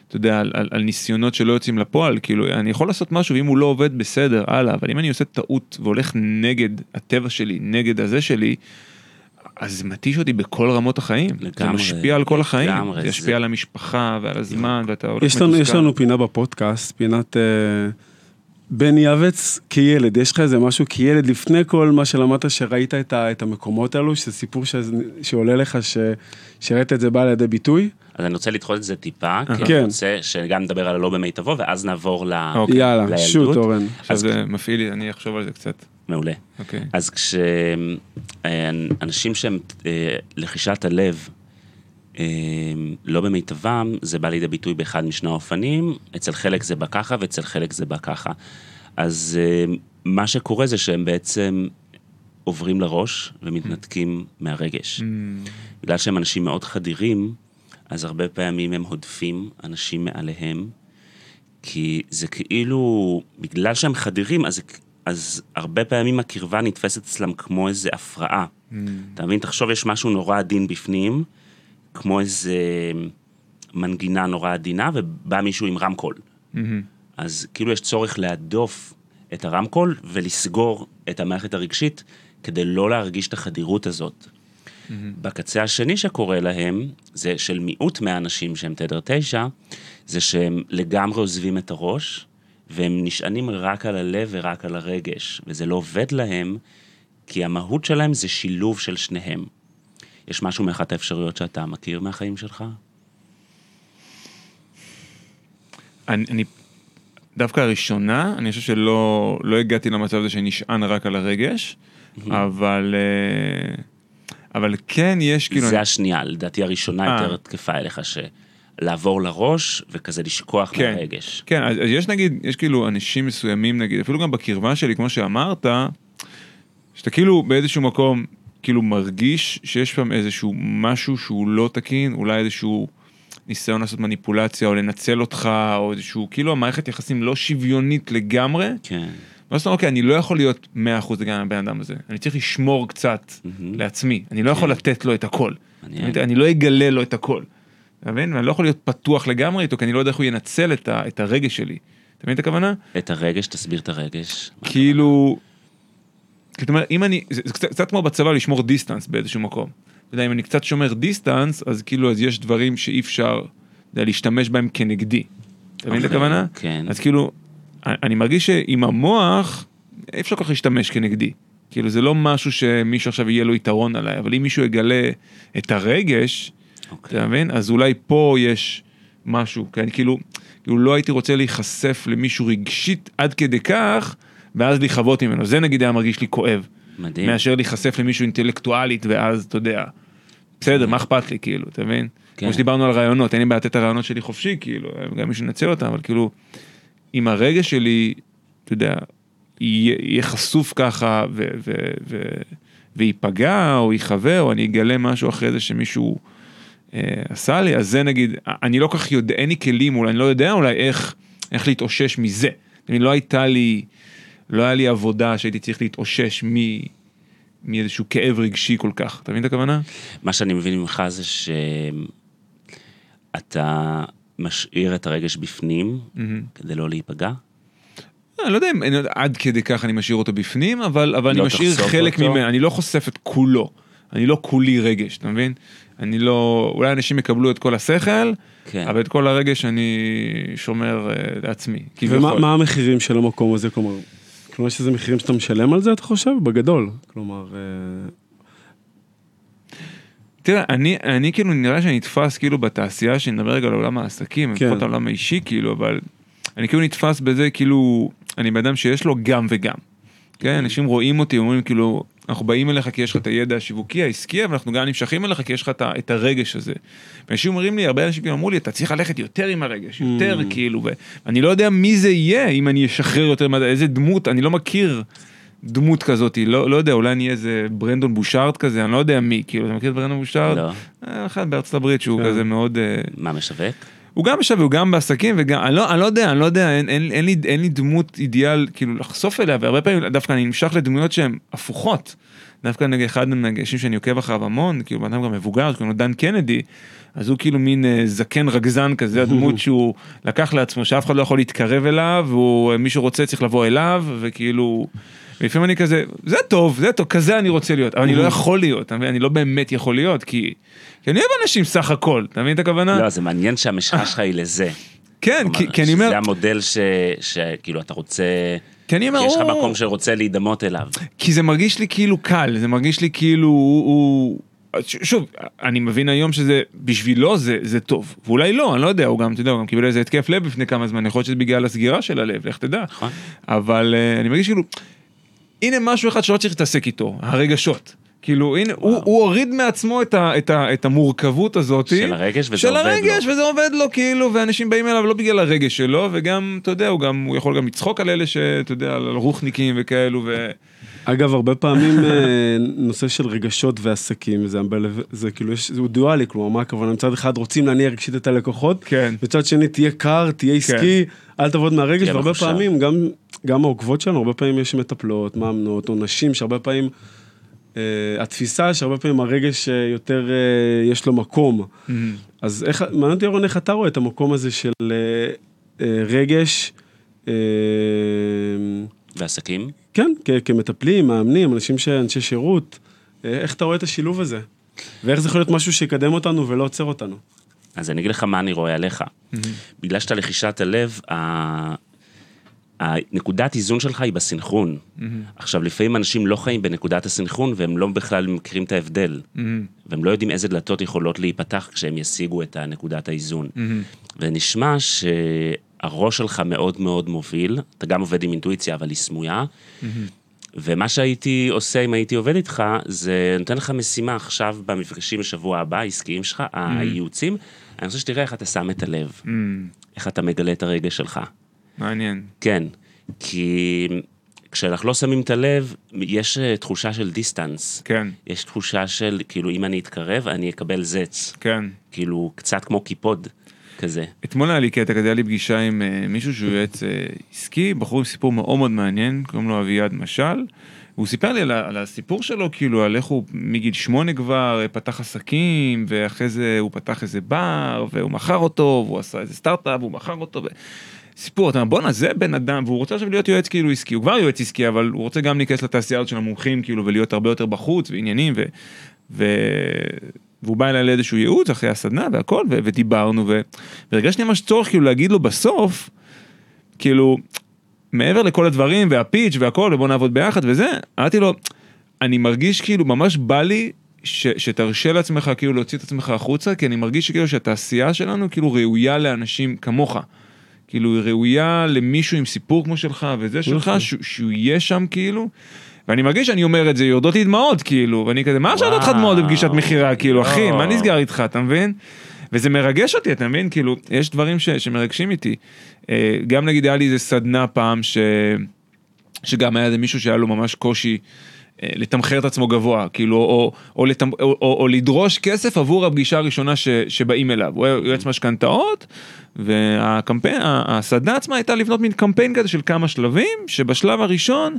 אתה יודע, על, על, על ניסיונות שלא יוצאים לפועל, כאילו, אני יכול לעשות משהו, ואם הוא לא עובד בסדר, הלאה, אבל אם אני עושה טעות והולך נגד הטבע שלי, נגד הזה שלי, אז זה מתיש אותי בכל רמות החיים. לגמרי. זה משפיע על כל החיים. לגמרי. זה ישפיע זה... על המשפחה ועל הזמן, ואתה הולך מתוסכל. יש לנו פינה בפודקאסט, פינת... Uh... בני אבץ כילד, יש לך איזה משהו כילד לפני כל מה שלמדת שראית את, ה, את המקומות האלו, שזה סיפור ש, שעולה לך ש, שראית את זה בא לידי ביטוי? אז אני רוצה לדחות את זה טיפה, כי כן. אני רוצה שגם נדבר על הלא במיטבו ואז נעבור ל... אוקיי. יאללה, לילדות. שוט אורן. אז זה מפעיל לי, אני אחשוב על זה קצת. מעולה. אוקיי. אז כשאנשים שהם אה, לחישת הלב, לא במיטבם, זה בא לידי ביטוי באחד משני האופנים, אצל חלק זה בא ככה ואצל חלק זה בא ככה. אז אמ, מה שקורה זה שהם בעצם עוברים לראש ומתנתקים מהרגש. Mm. בגלל שהם אנשים מאוד חדירים, אז הרבה פעמים הם הודפים אנשים מעליהם, כי זה כאילו, בגלל שהם חדירים, אז, אז הרבה פעמים הקרבה נתפסת אצלם כמו איזה הפרעה. Mm. אתה מבין? תחשוב, יש משהו נורא עדין בפנים, כמו איזה מנגינה נורא עדינה, ובא מישהו עם רמקול. Mm-hmm. אז כאילו יש צורך להדוף את הרמקול ולסגור את המערכת הרגשית, כדי לא להרגיש את החדירות הזאת. Mm-hmm. בקצה השני שקורה להם, זה של מיעוט מהאנשים שהם תדר תשע, זה שהם לגמרי עוזבים את הראש, והם נשענים רק על הלב ורק על הרגש, וזה לא עובד להם, כי המהות שלהם זה שילוב של שניהם. יש משהו מאחת האפשרויות שאתה מכיר מהחיים שלך? אני, אני דווקא הראשונה, אני חושב שלא לא הגעתי למצב הזה שנשען רק על הרגש, אבל, אה, אבל כן יש כאילו... זה השנייה, לדעתי הראשונה 아. אה. יותר תקפה אליך, שלעבור לראש וכזה לשכוח כן, מהרגש. כן, אז, אז יש נגיד, יש כאילו אנשים מסוימים נגיד, אפילו גם בקרבה שלי, כמו שאמרת, שאתה כאילו באיזשהו מקום כאילו מרגיש שיש שם איזשהו משהו שהוא לא תקין, אולי איזשהו ניסיון לעשות מניפולציה או לנצל אותך, או איזשהו, כאילו המערכת יחסים לא שוויונית לגמרי. כן. ואז אתה אומר, אוקיי, אני לא יכול להיות 100% לגמרי הבן אדם הזה, אני צריך לשמור קצת mm-hmm. לעצמי, אני לא כן. יכול לתת לו את הכל. אני, אני לא אגלה לו את הכל. אתה מבין? ואני לא יכול להיות פתוח לגמרי איתו, כי אני לא יודע איך הוא ינצל את, ה, את הרגש שלי. אתה מבין את הכוונה? את הרגש, תסביר את הרגש. כאילו, זאת אומרת, אם אני, זה, זה קצת, קצת כמו בצבא לשמור דיסטנס באיזשהו מקום. אתה יודע, אם אני קצת שומר דיסטנס, אז כאילו, אז יש דברים שאי אפשר, אתה יודע, להשתמש בהם כנגדי. אתה מבין את אוקיי, הכוונה? כן. אז כאילו, אני מרגיש שעם המוח, אי אפשר כל כך להשתמש כנגדי. כאילו, זה לא משהו שמישהו עכשיו יהיה לו יתרון עליי, אבל אם מישהו יגלה את הרגש, אוקיי. אתה מבין? אז אולי פה יש משהו, כי אני כאילו, כאילו לא הייתי רוצה להיחשף למישהו רגשית עד כדי כך, ואז לכבות ממנו, זה נגיד היה מרגיש לי כואב. מדהים. מאשר להיחשף למישהו אינטלקטואלית, ואז, אתה יודע, בסדר, מה אכפת לי, כאילו, אתה מבין? כן. כמו שדיברנו על רעיונות, אין לי בעיה לתת את הרעיונות שלי חופשי, כאילו, גם מישהו ינצל אותם, אבל כאילו, אם הרגש שלי, אתה יודע, יהיה, יהיה חשוף ככה, ו, ו, ו, וייפגע, או ייחווה, או אני אגלה משהו אחרי זה שמישהו אה, עשה לי, אז זה נגיד, אני לא כל כך יודע, אין לי כלים, אולי אני לא יודע אולי איך, איך להתאושש מזה. אני לא הייתה לי... לא היה לי עבודה שהייתי צריך להתאושש מ... מאיזשהו כאב רגשי כל כך, אתה מבין את הכוונה? מה שאני מבין ממך זה שאתה משאיר את הרגש בפנים mm-hmm. כדי לא להיפגע? אני לא יודע אם עד כדי כך אני משאיר אותו בפנים, אבל, אבל לא אני משאיר חלק אותו. ממנו, אני לא חושף את כולו. אני לא כולי רגש, אתה מבין? אני לא, אולי אנשים יקבלו את כל השכל, כן. אבל את כל הרגש אני שומר uh, לעצמי. ומה המחירים של המקום הזה? כלומר, כלומר, יש איזה מחירים שאתה משלם על זה, אתה חושב? בגדול. כלומר... Uh... תראה, אני, אני כאילו נראה שאני נתפס כאילו בתעשייה, שאני מדבר רגע על עולם העסקים, כן. לפחות על העולם האישי כאילו, אבל אני כאילו נתפס בזה כאילו, אני בן אדם שיש לו גם וגם. כן, אנשים רואים אותי, אומרים כאילו, אנחנו באים אליך כי יש לך את הידע השיווקי, העסקי, אבל אנחנו גם נמשכים אליך כי יש לך את הרגש הזה. ואנשים אומרים לי, הרבה אנשים אמרו לי, אתה צריך ללכת יותר עם הרגש, יותר mm. כאילו, ואני לא יודע מי זה יהיה אם אני אשחרר יותר, איזה דמות, אני לא מכיר. דמות כזאת, לא, לא יודע, אולי אני איזה ברנדון בושארט כזה, אני לא יודע מי, כאילו, אתה מכיר את ברנדון בושארט? לא. אה, אחד בארצות הברית שהוא כן. כזה מאוד... אה, מה משווק? הוא גם משווק, הוא גם בעסקים, וגם, אני לא, אני לא יודע, אני לא יודע, אין, אין, אין, לי, אין לי דמות אידיאל, כאילו, לחשוף אליה, והרבה פעמים דווקא אני נמשך לדמויות שהן הפוכות. דווקא נגיד אחד מהאנשים שאני עוקב אחריו המון, כאילו בן אדם גם מבוגר, שקוראים לו דן קנדי, אז הוא כאילו מין אה, זקן רגזן כזה, הדמות שהוא לקח לעצמו, שאף אחד לא יכול להתקרב אליו, ומי שרוצה צריך לבוא אליו, וכאילו... לפעמים אני כזה, זה טוב, זה טוב, כזה אני רוצה להיות, אבל אני לא יכול להיות, אתה מבין? אני לא באמת יכול להיות, כי, כי אני אוהב אנשים סך הכל, אתה מבין את הכוונה? לא, זה מעניין שהמשחה שלך היא לזה. כן, כי, כי אני אומר... זה המודל שכאילו אתה רוצה... כי אני אומר, יש לך מקום שרוצה להידמות אליו. כי זה מרגיש לי כאילו קל, זה מרגיש לי כאילו הוא... שוב, אני מבין היום שזה, בשבילו זה, זה טוב, ואולי לא, אני לא יודע, הוא גם, אתה יודע, הוא גם קיבל איזה התקף לב לפני כמה זמן, יכול להיות שזה בגלל הסגירה של הלב, לך תדע. נכון. אבל uh, אני מרגיש כאילו, הנה משהו אחד שלא צריך להתעסק איתו, הרגשות. כאילו, הנה, הוא, הוא הוריד מעצמו את, ה, את, ה, את המורכבות הזאת. של הרגש, וזה של עובד הרגש, לו. של הרגש, וזה עובד לו, כאילו, ואנשים באים אליו לא בגלל הרגש שלו, וגם, אתה יודע, הוא גם, הוא יכול גם לצחוק על אלה שאתה יודע, על רוחניקים וכאלו, ו... אגב, הרבה פעמים אה, נושא של רגשות ועסקים, זה, זה כאילו, יש, זה דואלי, כלומר, מה הכוונה? מצד אחד רוצים להניע רגשית את הלקוחות, כן. מצד שני תהיה קר, תהיה עסקי, כן. אל תעבוד מהרגש, והרבה פעמים, גם, גם העוקבות שלנו, הרבה פעמים יש מטפלות, מאמנות, או נשים שהרבה פעמים... Uh, התפיסה שהרבה פעמים הרגש uh, יותר uh, יש לו מקום. Mm-hmm. אז איך, מעניין אותי ירון איך אתה רואה את המקום הזה של uh, uh, רגש. Uh, ועסקים? כן, כ- כמטפלים, מאמנים, אנשים שאנשי שירות. uh, איך אתה רואה את השילוב הזה? ואיך זה יכול להיות משהו שיקדם אותנו ולא עוצר אותנו? אז אני אגיד לך מה אני רואה עליך. Mm-hmm. בגלל שאתה לחישת הלב, הנקודת איזון שלך היא בסנכרון. Mm-hmm. עכשיו, לפעמים אנשים לא חיים בנקודת הסנכרון והם לא בכלל מכירים את ההבדל. Mm-hmm. והם לא יודעים איזה דלתות יכולות להיפתח כשהם ישיגו את נקודת האיזון. Mm-hmm. ונשמע שהראש שלך מאוד מאוד מוביל, אתה גם עובד עם אינטואיציה, אבל היא סמויה. Mm-hmm. ומה שהייתי עושה אם הייתי עובד איתך, זה נותן לך משימה עכשיו במפגשים בשבוע הבא, העסקיים שלך, mm-hmm. הייעוצים, אני רוצה שתראה איך אתה שם את הלב, mm-hmm. איך אתה מגלה את הרגש שלך. מעניין. כן, כי כשאנחנו לא שמים את הלב, יש אה, תחושה של דיסטנס. כן. יש תחושה של, כאילו, אם אני אתקרב, אני אקבל זץ. כן. כאילו, קצת כמו קיפוד. כזה. אתמול היה לי קטע כזה, היה לי פגישה עם uh, מישהו שהוא יועץ uh, עסקי, בחור עם סיפור מאוד מאוד מעניין, קוראים לו אביעד משל. הוא סיפר לי על, על הסיפור שלו, כאילו, על איך הוא מגיל שמונה כבר פתח עסקים, ואחרי זה הוא פתח איזה בר, והוא מכר אותו, והוא עשה איזה סטארט-אפ, והוא מכר אותו. ו... סיפור, אתה אומר בואנה זה בן אדם, והוא רוצה עכשיו להיות יועץ כאילו עסקי, הוא כבר יועץ עסקי, אבל הוא רוצה גם להיכנס לתעשייה הזאת של המומחים כאילו ולהיות הרבה יותר בחוץ ועניינים ו... ו... והוא בא אליי לאיזשהו ייעוץ אחרי הסדנה והכל ו... ודיברנו ו... והרגשתי ממש צורך כאילו להגיד לו בסוף, כאילו מעבר לכל הדברים והפיץ' והכל ובוא נעבוד ביחד וזה, אמרתי לו, אני מרגיש כאילו ממש בא לי ש, שתרשה לעצמך כאילו להוציא את עצמך החוצה, כי אני מרגיש שכאילו שהתעשייה שלנו כאילו ראויה לאנשים כמוך. כאילו היא ראויה למישהו עם סיפור כמו שלך וזה שלך, נכון. שהוא יהיה שם כאילו. ואני מרגיש שאני אומר את זה, יורדות לי דמעות כאילו, ואני כזה, מה שאלת אותך דמעות בפגישת מכירה, כאילו, אחי, מה נסגר איתך, אתה מבין? וזה מרגש אותי, אתה מבין? כאילו, יש דברים ש, שמרגשים איתי. אה, גם נגיד היה לי איזה סדנה פעם, ש, שגם היה איזה מישהו שהיה לו ממש קושי. אה, לתמחר את עצמו גבוה, כאילו, או, או, לתמ, או, או, או לדרוש כסף עבור הפגישה הראשונה ש, שבאים אליו. הוא יועץ משכנתאות, והקמפיין, הסדנה עצמה הייתה לבנות מין קמפיין כזה של כמה שלבים, שבשלב הראשון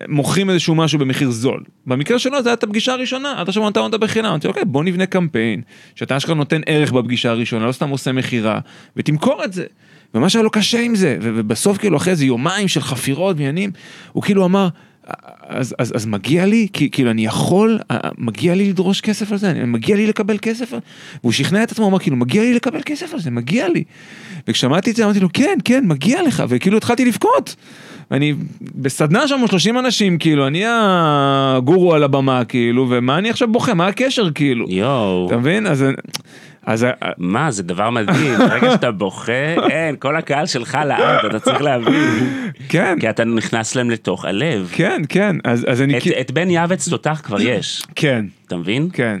אה, מוכרים איזשהו משהו במחיר זול. במקרה שלו זה הייתה הפגישה הראשונה, עד עכשיו נתן אותה בחינם, אמרתי אוקיי בוא נבנה קמפיין, שאתה אשכרה נותן ערך בפגישה הראשונה, לא סתם עושה מכירה, ותמכור את זה. ומה שהיה לו קשה עם זה, ובסוף כאילו אחרי איזה יומיים של חפירות ועניינים, הוא כאילו אמר, אז, אז, אז מגיע לי, כי, כאילו אני יכול, מגיע לי לדרוש כסף על זה, מגיע לי לקבל כסף, והוא שכנע את עצמו, הוא אמר כאילו, מגיע לי לקבל כסף על זה, מגיע לי. וכשמעתי את זה אמרתי לו, כן, כן, מגיע לך, וכאילו התחלתי לבכות. אני בסדנה שם 30 אנשים, כאילו, אני הגורו על הבמה, כאילו, ומה אני עכשיו בוכה, מה הקשר, כאילו? יואו. אתה מבין? אז... אז מה זה דבר מדהים ברגע שאתה בוכה אין כל הקהל שלך לעד אתה צריך להבין. כן. כי אתה נכנס להם לתוך הלב. כן כן אז אז אני את, את בן יעבץ תותח כבר יש. כן. אתה מבין? כן.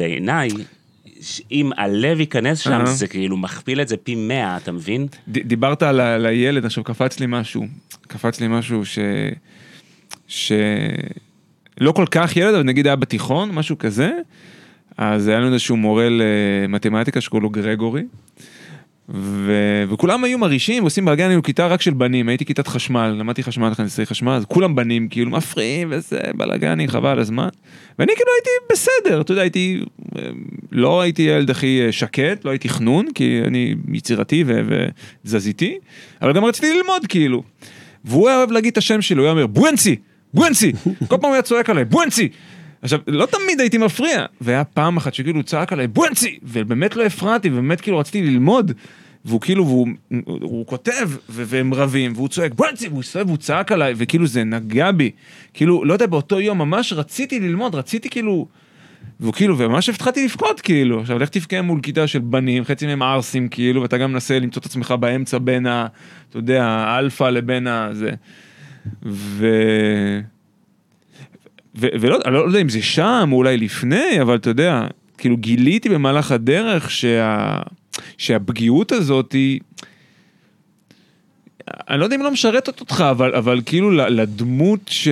בעיניי, אם הלב ייכנס שם, זה כאילו מכפיל את זה פי מאה, אתה מבין? דיברת על הילד, עכשיו קפץ לי משהו, קפץ לי משהו ש... ש... לא כל כך ילד, אבל נגיד היה בתיכון, משהו כזה, אז היה לנו איזשהו מורה למתמטיקה שקוראים לו גרגורי, ו... וכולם היו מרעישים ועושים בלאגן, היינו כיתה רק של בנים, הייתי כיתת חשמל, למדתי חשמל, הנדסאי חשמל, אז כולם בנים, כאילו מפריעים וזה, בלאגנים, חבל הזמן. ואני כאילו הייתי בסדר, אתה יודע, הייתי, לא הייתי ילד הכי שקט, לא הייתי חנון, כי אני יצירתי ותזזיתי, אבל גם רציתי ללמוד כאילו. והוא היה אוהב להגיד את השם שלו, הוא היה אומר, בואנסי, בואנסי, כל פעם הוא היה צועק עליי, בואנסי. עכשיו, לא תמיד הייתי מפריע, והיה פעם אחת שכאילו הוא צעק עליי, בואנסי, ובאמת לא הפרעתי, ובאמת כאילו רציתי ללמוד. והוא כאילו, והוא הוא כותב, והם רבים, והוא צועק, בואנסי, והוא הסתובב, והוא צעק עליי, וכאילו זה נגע בי. כאילו, לא יודע, באותו יום ממש רציתי ללמוד, רציתי כאילו... והוא כאילו, וממש התחלתי לבכות כאילו, עכשיו לך תבכה מול כיתה של בנים, חצי מהם ערסים כאילו, ואתה גם מנסה למצוא את עצמך באמצע בין ה... אתה יודע, האלפא לבין הזה. ו... ו... ולא אני לא יודע אם זה שם, או אולי לפני, אבל אתה יודע, כאילו גיליתי במהלך הדרך שה... שהפגיעות הזאת היא... אני לא יודע אם לא משרתת אותך, אבל, אבל כאילו לדמות ש...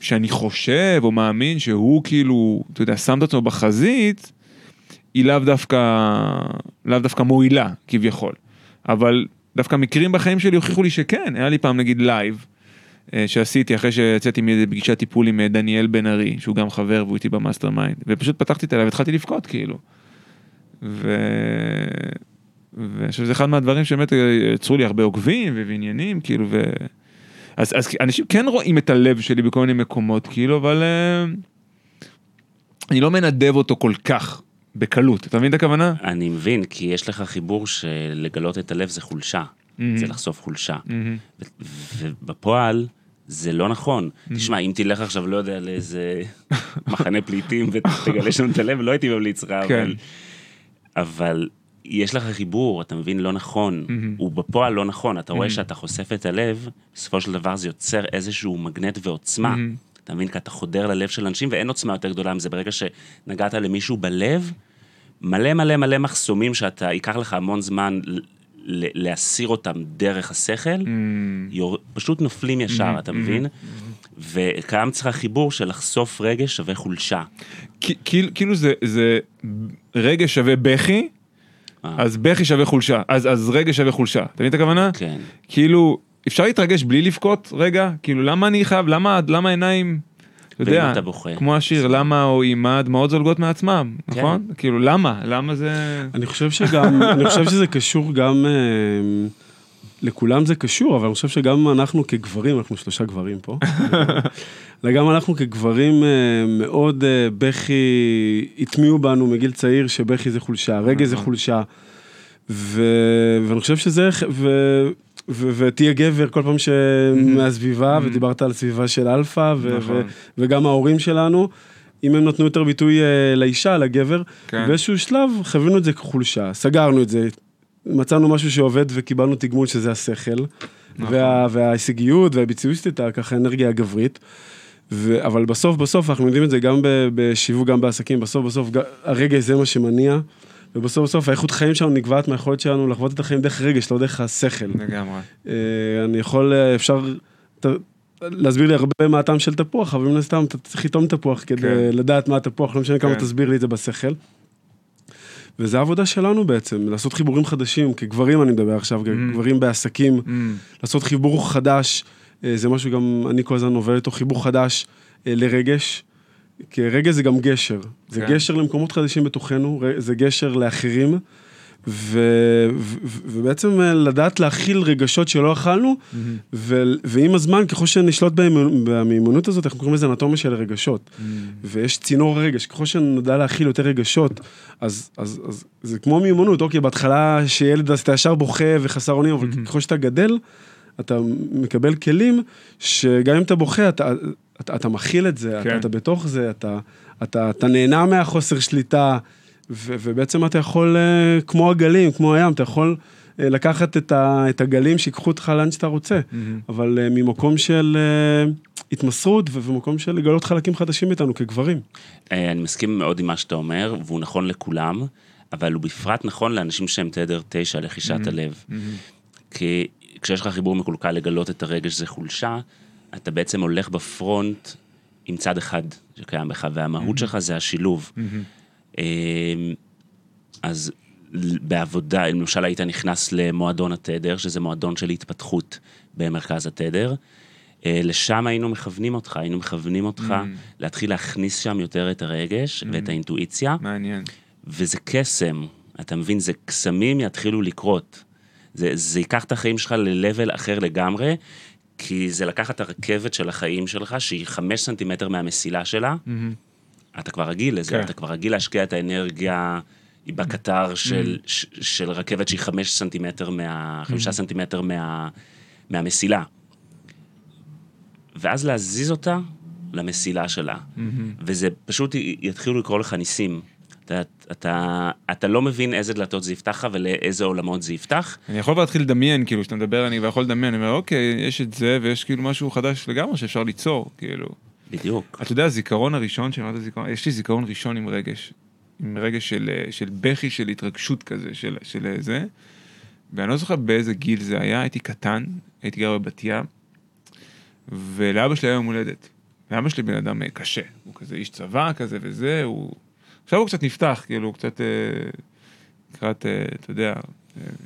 שאני חושב או מאמין שהוא כאילו, אתה יודע, שם את עצמו בחזית, היא לאו דווקא, לאו דווקא מועילה, כביכול. אבל דווקא מקרים בחיים שלי הוכיחו לי שכן, היה לי פעם נגיד live. אה, שעשיתי אחרי שיצאתי מפגישת טיפול עם אה, דניאל בן ארי, שהוא גם חבר והוא איתי ב mastermind, ופשוט פתחתי את הלב והתחלתי לבכות כאילו. ו... ואני חושב שזה אחד מהדברים שבאמת יצרו לי הרבה עוקבים ועניינים, כאילו, ו... אז, אז אנשים כן רואים את הלב שלי בכל מיני מקומות, כאילו, אבל אני לא מנדב אותו כל כך בקלות, אתה מבין את הכוונה? אני מבין, כי יש לך חיבור שלגלות את הלב זה חולשה, mm-hmm. זה לחשוף חולשה. Mm-hmm. ובפועל... זה לא נכון. Mm-hmm. תשמע, אם תלך עכשיו, לא יודע, לאיזה מחנה פליטים ותגלה שם את הלב, לא הייתי ממליץ לך, כן. אבל... אבל יש לך חיבור, אתה מבין, לא נכון, mm-hmm. הוא בפועל לא נכון, אתה mm-hmm. רואה שאתה חושף את הלב, בסופו של דבר זה יוצר איזשהו מגנט ועוצמה. Mm-hmm. אתה מבין, כי אתה חודר ללב של אנשים, ואין עוצמה יותר גדולה מזה, ברגע שנגעת למישהו בלב, מלא מלא מלא מחסומים שאתה, ייקח לך המון זמן להסיר אותם דרך השכל, mm. יור, פשוט נופלים ישר, mm-hmm, אתה מבין? Mm-hmm. וקיים אצלך חיבור של לחשוף רגש שווה חולשה. כאילו זה, זה רגש שווה בכי, אה. אז בכי שווה חולשה, אז, אז רגש שווה חולשה, אתה מבין את הכוונה? כן. כאילו, אפשר להתרגש בלי לבכות רגע? כאילו, למה אני חייב, למה, למה עיניים... אתה יודע, כמו השיר, למה או אימה דמעות זולגות מעצמם, כן. נכון? כאילו, למה? למה זה... אני חושב שגם, אני חושב שזה קשור גם, אה, לכולם זה קשור, אבל אני חושב שגם אנחנו כגברים, אנחנו שלושה גברים פה, וגם אנחנו כגברים אה, מאוד אה, בכי, הטמיעו בנו מגיל צעיר שבכי זה חולשה, רגע זה נכון. חולשה. ו... ואני חושב שזה, ו... ותהיה גבר כל פעם שמהסביבה, ודיברת על סביבה של אלפא. נכון. וגם ההורים שלנו, אם הם נתנו יותר ביטוי אה, לאישה, לגבר, כן. באיזשהו שלב חווינו את זה כחולשה, סגרנו את זה, מצאנו משהו שעובד וקיבלנו תגמול שזה השכל, נכון. וה... וההישגיות והביצועיסטית, ככה אנרגיה הגברית. ו... אבל בסוף בסוף אנחנו יודעים את זה גם בשיווק, גם בעסקים, בסוף בסוף הרגע זה מה שמניע. ובסוף בסוף האיכות חיים שלנו נקבעת מהיכולת שלנו לחוות את החיים דרך רגש, לא דרך השכל. לגמרי. אה, אני יכול, אה, אפשר, להסביר לי הרבה מה הטעם של תפוח, אבל מן הסתם אתה צריך לטעום תפוח כדי כן. לדעת מה התפוח, לא משנה כמה כן. תסביר לי את זה בשכל. וזה העבודה שלנו בעצם, לעשות חיבורים חדשים, כגברים אני מדבר עכשיו, mm. כגברים בעסקים, mm. לעשות חיבור חדש, אה, זה משהו גם אני כל הזמן עובד איתו, חיבור חדש לרגש, כי רגש זה גם גשר, זה כן. גשר למקומות חדשים בתוכנו, זה גשר לאחרים. ו, ו, ובעצם אה, לדעת להכיל רגשות שלא אכלנו, mm-hmm. ו, ועם הזמן, ככל שנשלוט במיומנות הזאת, אנחנו קוראים לזה אנטומיה של רגשות. Mm-hmm. ויש צינור רגש, ככל שנדע להכיל יותר רגשות, אז, אז, אז זה כמו מיומנות, אוקיי, בהתחלה שילד אתה ישר בוכה וחסר אונים, אבל mm-hmm. ככל שאתה גדל, אתה מקבל כלים שגם אם אתה בוכה, אתה, אתה, אתה מכיל את זה, כן. אתה, אתה בתוך זה, אתה, אתה, אתה נהנה מהחוסר שליטה. ו- ובעצם אתה יכול, אה, כמו הגלים, כמו הים, אתה יכול אה, לקחת את, ה- את הגלים שיקחו אותך לאן שאתה רוצה, mm-hmm. אבל אה, ממקום של התמסרות ומקום של לגלות חלקים חדשים איתנו כגברים. אני מסכים מאוד עם מה שאתה אומר, והוא נכון לכולם, אבל הוא בפרט נכון לאנשים שהם תדר תשע, לחישת mm-hmm. הלב. Mm-hmm. כי כשיש לך חיבור מקולקל לגלות את הרגש זה חולשה, אתה בעצם הולך בפרונט עם צד אחד שקיים בך, והמהות mm-hmm. שלך זה השילוב. Mm-hmm. אז בעבודה, למשל היית נכנס למועדון התדר, שזה מועדון של התפתחות במרכז התדר. אה, לשם היינו מכוונים אותך, היינו מכוונים אותך mm. להתחיל להכניס שם יותר את הרגש mm. ואת האינטואיציה. מעניין. וזה קסם, אתה מבין? זה קסמים יתחילו לקרות. זה, זה ייקח את החיים שלך ל-level אחר לגמרי, כי זה לקחת את הרכבת של החיים שלך, שהיא חמש סנטימטר מהמסילה שלה, mm-hmm. אתה כבר רגיל לזה, כן. אתה כבר רגיל להשקיע את האנרגיה בקטר של, mm. של רכבת שהיא חמש סנטימטר מה... חמישה mm. סנטימטר מה, מהמסילה. ואז להזיז אותה למסילה שלה. Mm-hmm. וזה פשוט יתחילו לקרוא לך ניסים. אתה, אתה, אתה לא מבין איזה דלתות זה יפתח לך ולאיזה עולמות זה יפתח. אני יכול להתחיל לדמיין, כאילו, כשאתה מדבר, אני יכול לדמיין, אני אומר, אוקיי, יש את זה, ויש כאילו משהו חדש לגמרי שאפשר ליצור, כאילו. בדיוק. אתה יודע, הזיכרון הראשון, הזיכרון, יש לי זיכרון ראשון עם רגש. עם רגש של, של בכי, של התרגשות כזה, של, של זה. ואני לא זוכר באיזה גיל זה היה, הייתי קטן, הייתי גר בבת ים, ולאבא שלי היה יום הולדת. ואבא שלי בן אדם אה, קשה, הוא כזה איש צבא כזה וזה, הוא... עכשיו הוא קצת נפתח, כאילו, הוא קצת... אה, לקראת, אה, אתה יודע,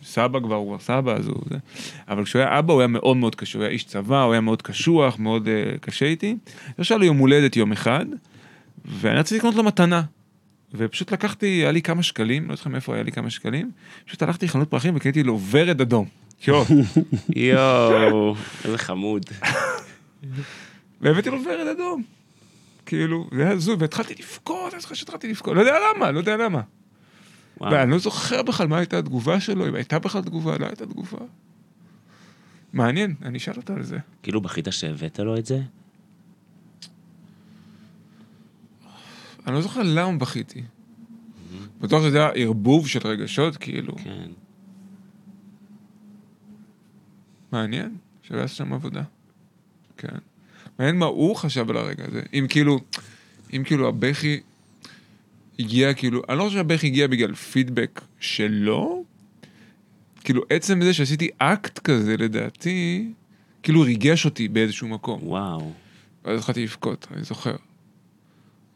סבא כבר, הוא סבא, אז הוא זה. אבל כשהוא היה אבא הוא היה מאוד מאוד קשה, הוא היה איש צבא, הוא היה מאוד קשוח, מאוד uh, קשה איתי. יש לו יום הולדת יום אחד, ואני רציתי לקנות לו מתנה. ופשוט לקחתי, היה לי כמה שקלים, לא זוכר מאיפה היה לי כמה שקלים, פשוט הלכתי לחנות פרחים וקניתי לו ורד אדום. יואו. יואו, איזה חמוד. והבאתי לו ורד אדום. כאילו, זה היה הזוי, והתחלתי לבכות, אני זוכר שהתחלתי לבכות, לא יודע למה, לא יודע למה. ואני לא זוכר בכלל מה הייתה התגובה שלו, אם הייתה בכלל תגובה, לא הייתה תגובה. מעניין, אני אשאל אותה על זה. כאילו בכית שהבאת לו את זה? אני לא זוכר למה בכיתי. בטוח שזה היה ערבוב של רגשות, כאילו. כן. מעניין, שווה לעשות שם עבודה. כן. מעניין מה הוא חשב על הרגע הזה. אם כאילו, אם כאילו הבכי הגיע כאילו, אני לא חושב שהבכי הגיע בגלל פידבק שלו, כאילו עצם זה שעשיתי אקט כזה לדעתי, כאילו ריגש אותי באיזשהו מקום. וואו. ואז התחלתי לבכות, אני זוכר.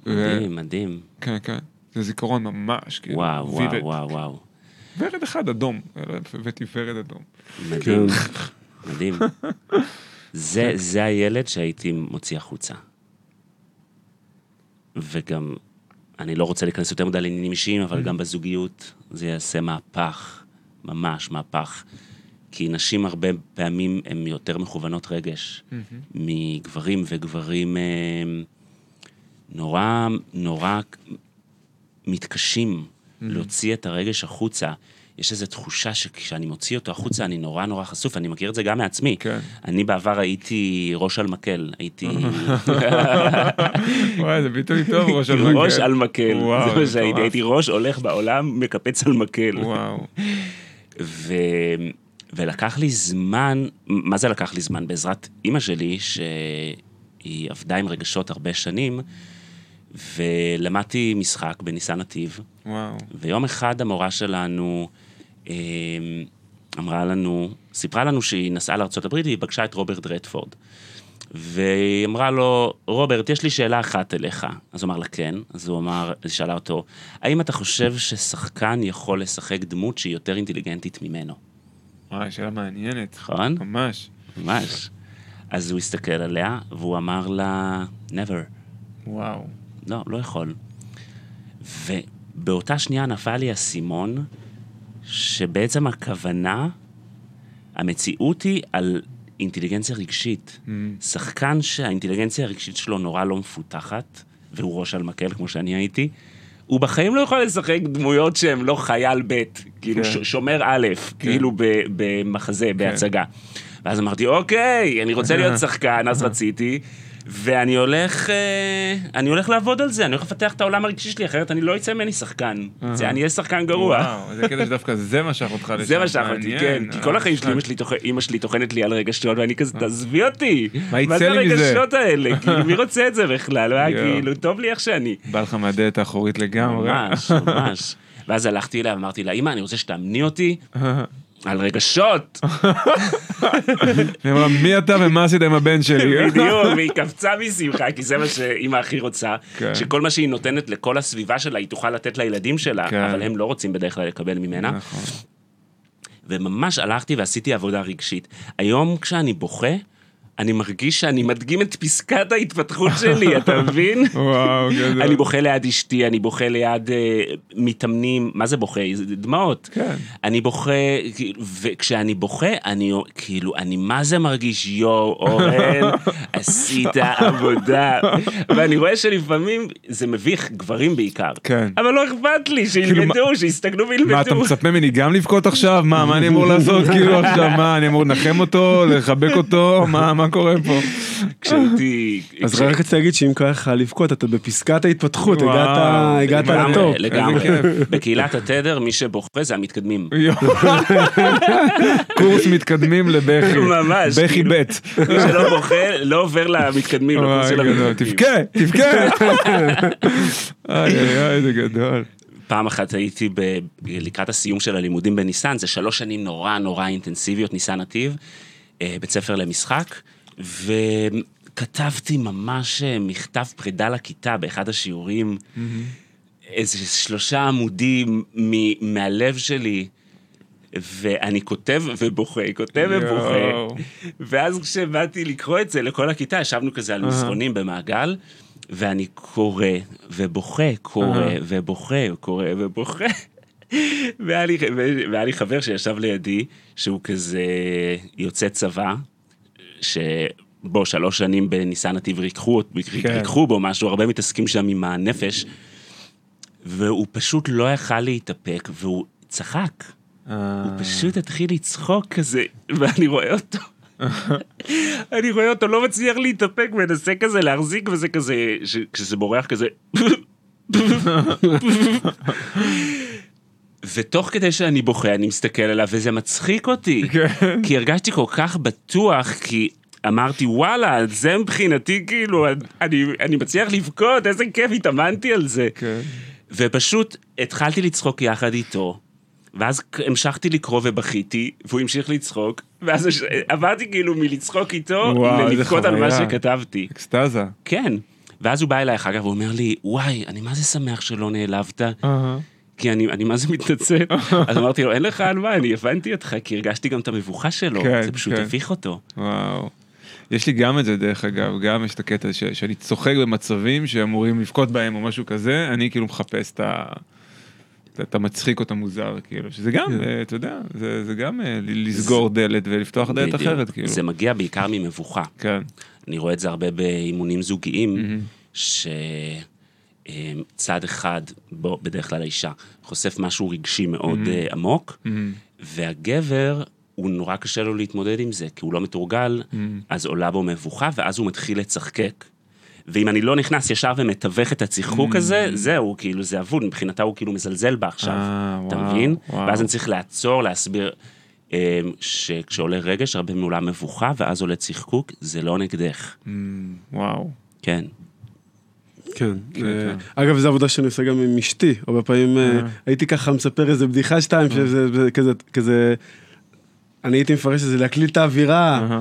מדהים, ו... מדהים. כן, כן. זה זיכרון ממש, כאילו. וואו, וואו, וואו, וואו. ורד אחד אדום, הבאתי ורד אדום. מדהים, מדהים. זה, זה הילד שהייתי מוציא החוצה. וגם אני לא רוצה להיכנס יותר מדי לעניינים אישיים, אבל mm. גם בזוגיות זה יעשה מהפך, ממש מהפך. כי נשים הרבה פעמים הן יותר מכוונות רגש mm-hmm. מגברים, וגברים אה, נורא, נורא מתקשים mm-hmm. להוציא את הרגש החוצה. יש איזו תחושה שכשאני מוציא אותו החוצה, אני נורא נורא חשוף, אני מכיר את זה גם מעצמי. כן. אני בעבר הייתי ראש על מקל, הייתי... וואי, זה ביטוי טוב, ראש על מקל. ראש על מקל, וואו, זה מה שהייתי, הייתי ראש הולך בעולם, מקפץ על מקל. וואו. ו... ולקח לי זמן, מה זה לקח לי זמן? בעזרת אימא שלי, שהיא עבדה עם רגשות הרבה שנים, ולמדתי משחק בניסן נתיב. וואו. ויום אחד המורה שלנו, אמרה לנו, סיפרה לנו שהיא נסעה לארה"ב והיא פגשה את רוברט רדפורד. והיא אמרה לו, רוברט, יש לי שאלה אחת אליך. אז הוא אמר לה, כן. אז הוא אמר, היא שאלה אותו, האם אתה חושב ששחקן יכול לשחק דמות שהיא יותר אינטליגנטית ממנו? וואי, שאלה מעניינת. נכון? ממש. ממש. אז הוא הסתכל עליה, והוא אמר לה, never. וואו. לא, לא יכול. ובאותה שנייה נפל לי האסימון, שבעצם הכוונה, המציאות היא על אינטליגנציה רגשית. Mm. שחקן שהאינטליגנציה הרגשית שלו נורא לא מפותחת, והוא ראש על מקל כמו שאני הייתי, הוא בחיים לא יכול לשחק דמויות שהן לא חייל ב', כאילו כן. שומר א', כאילו ב- במחזה, בהצגה. ואז אמרתי, אוקיי, אני רוצה להיות שחקן, אז רציתי, ואני הולך, אה, אני הולך לעבוד על זה, אני הולך לפתח את העולם הרגשי שלי, אחרת אני לא אצא ממני שחקן. זה- אני אהיה שחקן גרוע. וואו, זה קטע שדווקא זה משך אותך לשם. זה מה שאף אותי. כן. כי כל אה, החיים שלי, אמא שלי טוח- אמא שלי טוחנת לי על רגשות, ואני כזה, תעזבי אותי. מה יצא זה לי מזה? הרגשות האלה? כאילו, מי רוצה את זה בכלל? כאילו, טוב לי איך שאני. בא לך מהדלת האחורית לגמרי. ממש, ממש. ואז הלכתי אליה ואמרתי לה, אמא, אני רוצה שתאמני אותי על רגשות. היא אמרה, מי אתה ומה עשית עם הבן שלי? בדיוק, והיא קפצה משמחה, כי זה מה שאימא הכי רוצה, כן. שכל מה שהיא נותנת לכל הסביבה שלה, היא תוכל לתת לילדים שלה, כן. אבל הם לא רוצים בדרך כלל לקבל ממנה. נכון. וממש הלכתי ועשיתי עבודה רגשית. היום כשאני בוכה, אני מרגיש שאני מדגים את פסקת ההתפתחות שלי, אתה מבין? וואו, גדול. אני בוכה ליד אשתי, אני בוכה ליד אה, מתאמנים, מה זה בוכה? זה דמעות. כן. אני בוכה, כאילו, וכשאני בוכה, אני כאילו, אני מה זה מרגיש, יואו, אורן, עשית עבודה. ואני רואה שלפעמים זה מביך, גברים בעיקר. כן. אבל לא אכפת לי, שילמדו, שיסתכלו וילמדו. מה, אתה מצפה ממני גם לבכות עכשיו? מה, מה אני אמור לעשות כאילו עכשיו? מה, אני אמור לנחם אותו? לחבק אותו? מה, מה קורה פה? כשהייתי... אז רק רציתי להגיד שאם קרה לך לבכות, אתה בפסקת ההתפתחות, הגעת- לטופ. לגמרי. בקהילת התדר, מי שבוכה זה המתקדמים. קורס מתקדמים לבכי. ממש, בכי כאילו. ב'. מי שלא בוכה, לא עובר למתקדמים, לקורס וואי, של גדול. המתקדמים. תבכה, תבכה. איי, איי, איי, זה גדול. פעם אחת הייתי ב... לקראת הסיום של הלימודים בניסן, זה שלוש שנים נורא נורא אינטנסיביות, ניסן נתיב, אה, בית ספר למשחק, וכתבתי ממש אה, מכתב פרידה לכיתה באחד השיעורים, איזה שלושה עמודים מ- מהלב שלי. ואני כותב ובוכה, כותב ובוכה. יואו. ואז כשבאתי לקרוא את זה לכל הכיתה, ישבנו כזה על מסרונים במעגל, ואני קורא ובוכה, קורא אהה. ובוכה, קורא ובוכה. והיה לי, והיה לי חבר שישב לידי, שהוא כזה יוצא צבא, שבו שלוש שנים בניסן נתיב ריככו, כן. ריככו בו משהו, הרבה מתעסקים שם עם הנפש, והוא פשוט לא יכל להתאפק, והוא צחק. אה. הוא פשוט התחיל לצחוק כזה, ואני רואה אותו. אני רואה אותו לא מצליח להתאפק, מנסה כזה להחזיק, וזה כזה, ש- כשזה בורח כזה... ותוך כדי שאני בוכה, אני מסתכל עליו, וזה מצחיק אותי. כן. כי הרגשתי כל כך בטוח, כי אמרתי, וואלה, זה מבחינתי, כאילו, אני, אני מצליח לבכות, איזה כיף, התאמנתי על זה. כן. ופשוט התחלתי לצחוק יחד איתו, ואז המשכתי לקרוא ובכיתי, והוא המשיך לצחוק, ואז עברתי כאילו מלצחוק איתו, ללבכות על מה. שכתבתי. אקסטזה. כן. ואז הוא בא אליי אחר כך והוא אומר לי, וואי, אני מה זה שמח שלא נעלבת, אהה. כי אני, אני מה זה מתנצל. אז אמרתי לו, אין לך על מה, אני הבנתי אותך, כי הרגשתי גם את המבוכה שלו, כן, זה פשוט כן. הביך אותו. וואו. יש לי גם את זה דרך אגב, גם יש את הקטע ש- שאני צוחק במצבים שאמורים לבכות בהם או משהו כזה, אני כאילו מחפש את ה... את המצחיק או את המוזר, כאילו, שזה גם, כן. אה, אתה יודע, זה, זה גם אה, לסגור דלת ולפתוח דלת. אחרת, כאילו. זה מגיע בעיקר ממבוכה. כן. אני רואה את זה הרבה באימונים זוגיים, מהמם. שצד אחד, בו, בדרך כלל האישה, חושף משהו רגשי מאוד מהמם. אה, עמוק, מהמם. והגבר, הוא נורא קשה לו להתמודד עם זה, כי הוא לא מתורגל, מהמם. אז עולה בו מבוכה, ואז הוא מתחיל לצחקק. ואם אני לא נכנס ישר ומתווך את הצחקוק הזה, זהו, כאילו, זה אבוד, מבחינתה הוא כאילו מזלזל בה עכשיו. אה, אתה וואו, מבין? וואו. ואז אני צריך לעצור, להסביר אה, שכשעולה רגש, הרבה מעולה מבוכה, ואז עולה צחקוק, זה לא נגדך. מהמם. וואו. כן. כן. כן, אה, כן. אגב, זו עבודה שאני עושה גם עם אשתי. הרבה פעמים אה, אה. הייתי ככה מספר איזה בדיחה שתיים, שזה זה כזה, אני הייתי מפרש את זה להקליל את האווירה.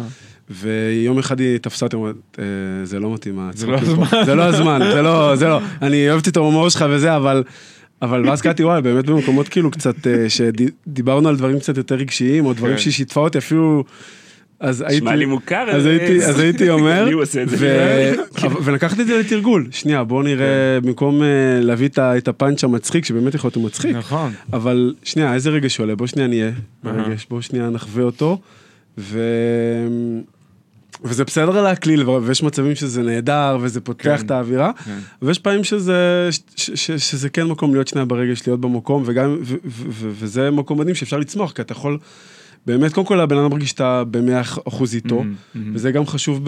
ויום אחד היא תפסה אותי, אומרת, "אה, זה לא מתאים, זה לא הצחוקים פה." הזמן. זה לא הזמן, זה לא, זה לא, אני אוהבת את ההומור שלך וזה, אבל, אבל ואז קראתי, וואי, באמת במקומות כאילו קצת, שדיברנו על דברים קצת יותר רגשיים, או דברים כן. שהיא שיתפה אותי אפילו, אז הייתי, נשמע לי מוכר. אז הייתי, אז הייתי אומר. ו- ולקחתי את זה לתרגול, שנייה, בוא נראה, במקום אה, להביא את הפאנץ' המצחיק, שבאמת יכול להיות הוא מצחיק, נכון. אבל שנייה, איזה רגש עולה? בוא שנייה נהיה. ברגש, בוא שנייה נחווה אותו. ו... וזה בסדר להקליל, ויש מצבים שזה נהדר, וזה פותח כן. את האווירה, כן. ויש פעמים שזה, ש- ש- ש- שזה כן מקום להיות שנייה ברגש, להיות במקום, וגם, ו- ו- ו- וזה מקום מדהים שאפשר לצמוח, כי אתה יכול, באמת, קודם כל הבן אדם מרגיש שאתה במאה אחוז איתו, מהמם, מהמם. וזה גם חשוב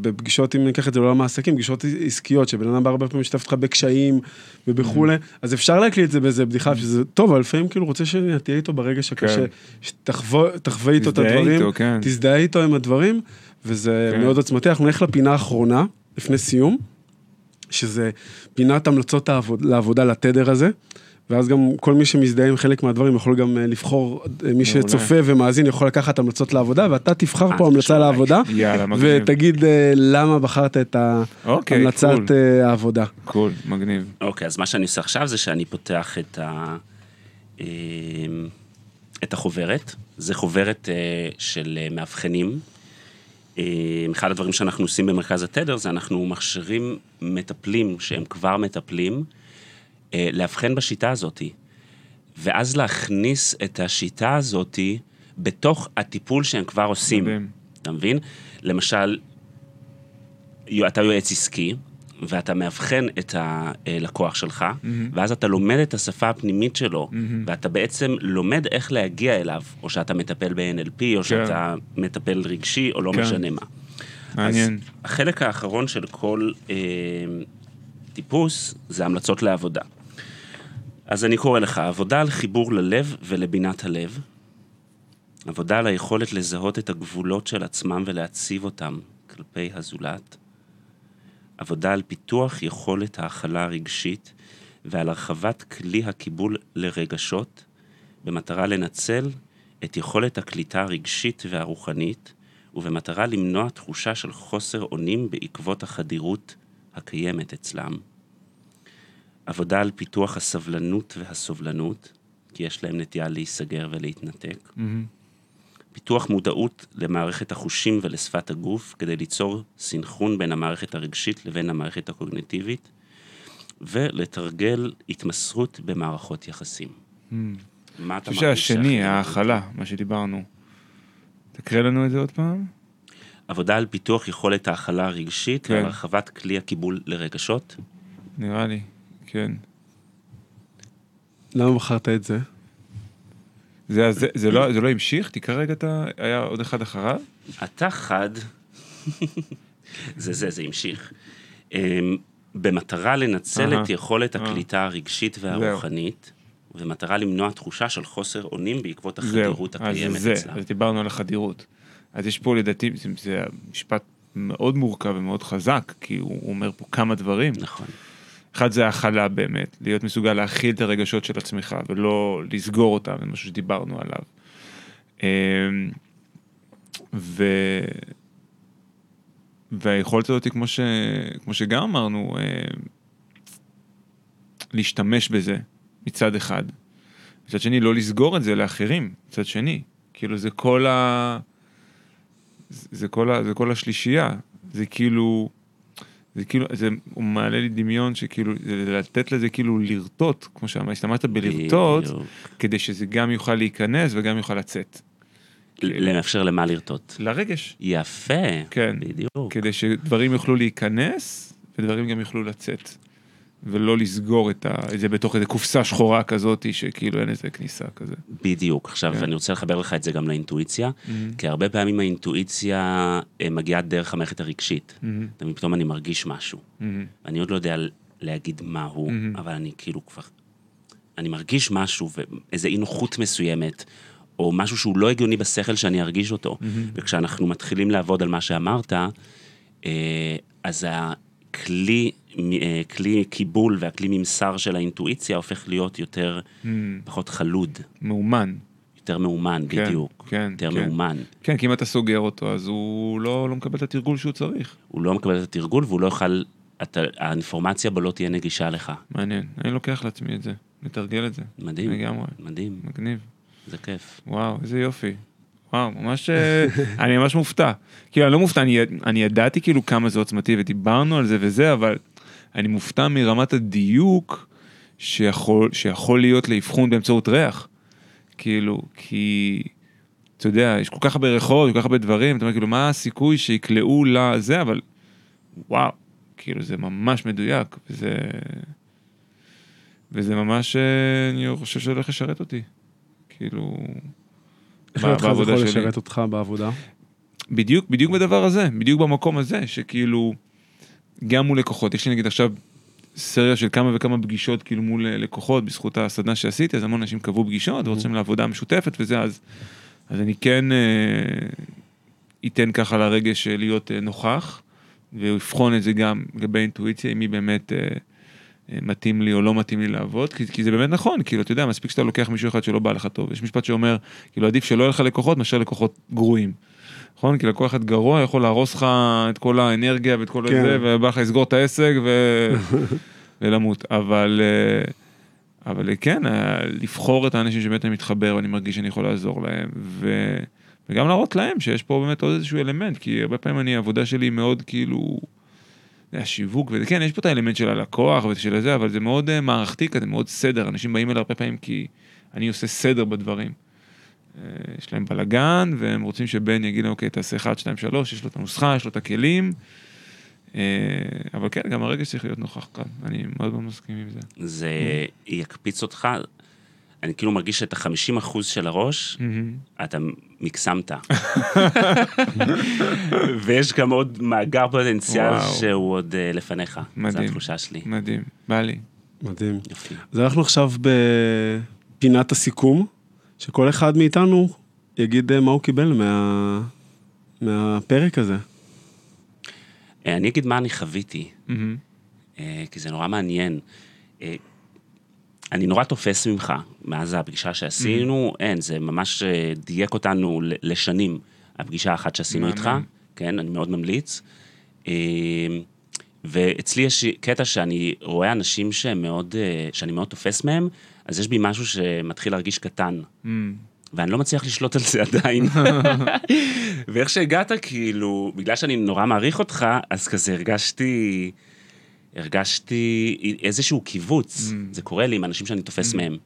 בפגישות, אם ניקח את זה לעולם העסקים, פגישות עסקיות, שבן אדם הרבה פעמים משתף אותך בקשיים ובכולי, אז אפשר להקליט את זה באיזה בדיחה, שזה טוב, אבל לפעמים כאילו רוצה שתהיה איתו ברגש הקשה, כן. שתחווה תחווה איתו את הדברים, כן. תזדהה איתו עם הדברים, וזה כן. מאוד עוצמתי. אנחנו נלך לפינה האחרונה, לפני סיום, שזה פינת המלצות לעבודה לתדר הזה. ואז גם כל מי שמזדהה עם חלק מהדברים יכול גם אה, לבחור, אה, מי שצופה ומאזין יכול לקחת המלצות לעבודה, ואתה תבחר אה, פה המלצה. לעבודה. ותגיד למה בחרת את אוקיי, המלצת העבודה. קול, מגניב. אוקיי, אז מה שאני עושה עכשיו זה שאני פותח את ה... אמ, את החוברת. זה חוברת אה, של אה, מאבחנים. אחד הדברים שאנחנו עושים במרכז התדר זה אנחנו מכשירים מטפלים שהם כבר מטפלים, לאבחן בשיטה הזאתי. ואז להכניס את השיטה הזאתי בתוך הטיפול שהם כבר עושים. מדהים. אתה מבין? למשל, אתה יועץ עסקי, ואתה מאבחן את הלקוח שלך, ואז אתה לומד את השפה הפנימית שלו, ואתה בעצם לומד איך להגיע אליו, או שאתה מטפל ב-NLP, או שאתה מטפל רגשי, או לא כן. משנה מה. מעניין. אז החלק האחרון של כל אה, טיפוס זה המלצות לעבודה. אז אני קורא לך, עבודה על חיבור ללב ולבינת הלב, עבודה על היכולת לזהות את הגבולות של עצמם ולהציב אותם כלפי הזולת, עבודה על פיתוח יכולת ההכלה הרגשית ועל הרחבת כלי הקיבול לרגשות, במטרה לנצל את יכולת הקליטה הרגשית והרוחנית, ובמטרה למנוע תחושה של חוסר אונים בעקבות החדירות הקיימת אצלם. עבודה על פיתוח הסבלנות והסובלנות, כי יש להם נטייה להיסגר ולהתנתק. מהמם. פיתוח מודעות למערכת החושים ולשפת הגוף, כדי ליצור סנכרון בין המערכת הרגשית לבין המערכת הקוגניטיבית, ולתרגל התמסרות במערכות יחסים. מהמם. מה אתה אני חושב מרגיש שהשני, ההכלה, מה שדיברנו. תקריא לנו את זה עוד פעם. עבודה על פיתוח יכולת ההכלה הרגשית כן. ועל הרחבת כלי הקיבול לרגשות. נראה לי, כן. למה בחרת את זה? זה, זה, זה, לא, זה לא המשיך? תקרא רגע את ה... היה עוד אחד אחריו? אתה חד, זה זה, זה המשיך. אמ, במטרה לנצל. את יכולת. הקליטה הרגשית והרוחנית, ובמטרה למנוע תחושה של חוסר אונים בעקבות זהו. החדירות אז הקיימת זה, אצלם. אז דיברנו על החדירות. אז יש פה לדעתי, זה, זה משפט מאוד מורכב ומאוד חזק, כי הוא, הוא אומר פה כמה דברים. נכון. אחד זה הכלה באמת, להיות מסוגל להכיל את הרגשות של עצמך ולא לסגור אותם, זה משהו שדיברנו עליו. אמ, ו... והיכולת הזאת, כמו, ש... כמו שגם אמרנו, אמ, להשתמש בזה מצד אחד. מצד שני, לא לסגור את זה לאחרים, מצד שני. כאילו זה כל ה... זה כל, ה... זה כל השלישייה. זה כאילו... זה כאילו, זה, הוא מעלה לי דמיון שכאילו, זה לתת לזה כאילו לרטוט, כמו שהשתמשת בלרטוט, בדיוק. כדי שזה גם יוכל להיכנס וגם יוכל לצאת. לאפשר למה לרטוט. לרגש, יפה. כן. בדיוק. כדי שדברים יוכלו להיכנס ודברים גם יוכלו לצאת. ולא לסגור את, ה, את זה בתוך איזה קופסה שחורה כזאת, שכאילו אין איזה כניסה כזה. בדיוק. עכשיו, כן. אני רוצה לחבר לך את זה גם לאינטואיציה, Mm-hmm. כי הרבה פעמים האינטואיציה אה, מגיעה דרך המערכת הרגשית. מבין, פתאום אני מרגיש משהו. מהמם, ואני עוד לא יודע להגיד מה הוא, מהמם. אבל אני כאילו כבר... אני מרגיש משהו, ואיזו אי נוחות מסוימת, או משהו שהוא לא הגיוני בשכל שאני ארגיש אותו. וכשאנחנו מתחילים לעבוד על מה שאמרת, אה, אז הכלי, אה, כלי קיבול והכלי ממסר של האינטואיציה הופך להיות יותר, מהמם. פחות חלוד, מאומן. יותר מאומן, כן, בדיוק. כן, יותר כן. מאומן. כן, כי אם אתה סוגר אותו, אז הוא לא, לא מקבל את התרגול שהוא צריך. הוא לא מקבל את התרגול והוא לא יוכל, אתה, האינפורמציה בו לא תהיה נגישה לך. מעניין, אני לוקח לעצמי את זה, מתרגל את זה. מדהים. לגמרי. מדהים. מגניב. זה כיף. וואו, איזה יופי. וואו, ממש, אה, אני ממש מופתע. כאילו, אני לא מופתע, אני, אני ידעתי כאילו כמה זה עוצמתי ודיברנו על זה וזה, אבל אני מופתע מרמת הדיוק שיכול, שיכול להיות לאבחון באמצעות ריח. כאילו, כי, אתה יודע, יש כל כך הרבה ריחות, כל כך הרבה דברים, אתה אומר, כאילו, מה הסיכוי שיקלעו לזה, אבל וואו, כאילו, זה ממש מדויק, וזה... וזה ממש, אה, אני חושב שזה הולך לשרת אותי. כאילו... איך לך זה יכול לשרת אותך בעבודה? בדיוק, בדיוק בדבר הזה, בדיוק במקום הזה, שכאילו, גם מול לקוחות, יש לי נגיד עכשיו סריה של כמה וכמה פגישות כאילו מול אה, לקוחות בזכות הסדנה שעשיתי, אז המון אנשים קבעו פגישות ורוצים לעבודה משותפת וזה, אז, אז אני כן אה, אתן ככה לרגש להיות אה, נוכח, ואבחון את זה גם לגבי אינטואיציה, אם היא באמת... אה, אה, מתאים לי או לא מתאים לי לעבוד, כי, כי זה באמת נכון, כאילו, אתה יודע, מספיק שאתה לוקח מישהו אחד שלא בא לך טוב. יש משפט שאומר, כאילו, עדיף שלא יהיה לך לקוחות מאשר לקוחות גרועים. נכון? כי לקוח אחד גרוע יכול להרוס לך את כל האנרגיה ואת כל כן. זה, ובא לך לסגור את העסק ו... ולמות. אבל, אה, אבל כן, אה, לבחור את האנשים שבאמת אני מתחבר ואני מרגיש שאני יכול לעזור להם, ו... וגם להראות להם שיש פה באמת עוד איזשהו אלמנט, כי הרבה פעמים אני, העבודה שלי מאוד כאילו... השיווק, וכן, יש פה את האלמנט של הלקוח ושל זה, אבל זה מאוד מערכתי כזה, מאוד סדר, אנשים באים אליי הרבה פעמים כי אני עושה סדר בדברים. Uh, יש להם בלאגן, והם רוצים שבן יגיד להם, אוקיי, תעשה 1, 2, 3, יש לו את הנוסחה, יש לו את הכלים, uh, אבל כן, גם הרגע צריך להיות נוכח כאן, אני מאוד מאוד מסכים עם זה. זה יקפיץ אותך, אני כאילו מרגיש שאת החמישים אחוז של הראש. אתה מקסמת. ויש גם עוד מאגר פוטנציאל. שהוא עוד uh, לפניך. מדהים. זו התחושה שלי. מדהים, בא לי. מדהים. אז אנחנו עכשיו בפינת הסיכום, שכל אחד מאיתנו יגיד uh, מה הוא קיבל מה... מהפרק הזה. אה, אני אגיד מה אני חוויתי, mm-hmm. כי זה נורא מעניין. אני נורא תופס ממך, מאז הפגישה שעשינו, mm-hmm. אין, זה ממש אה, דייק אותנו לשנים, הפגישה האחת שעשינו איתך, כן, אני מאוד ממליץ. אה, ואצלי יש קטע שאני רואה אנשים שהם מאוד, אה, שאני מאוד תופס מהם, אז יש בי משהו שמתחיל להרגיש קטן. Mm. ואני לא מצליח לשלוט על זה עדיין. ואיך שהגעת, כאילו, בגלל שאני נורא מעריך אותך, אז כזה הרגשתי... הרגשתי איזשהו קיבוץ, mm. זה קורה לי עם אנשים שאני תופס mm. מהם.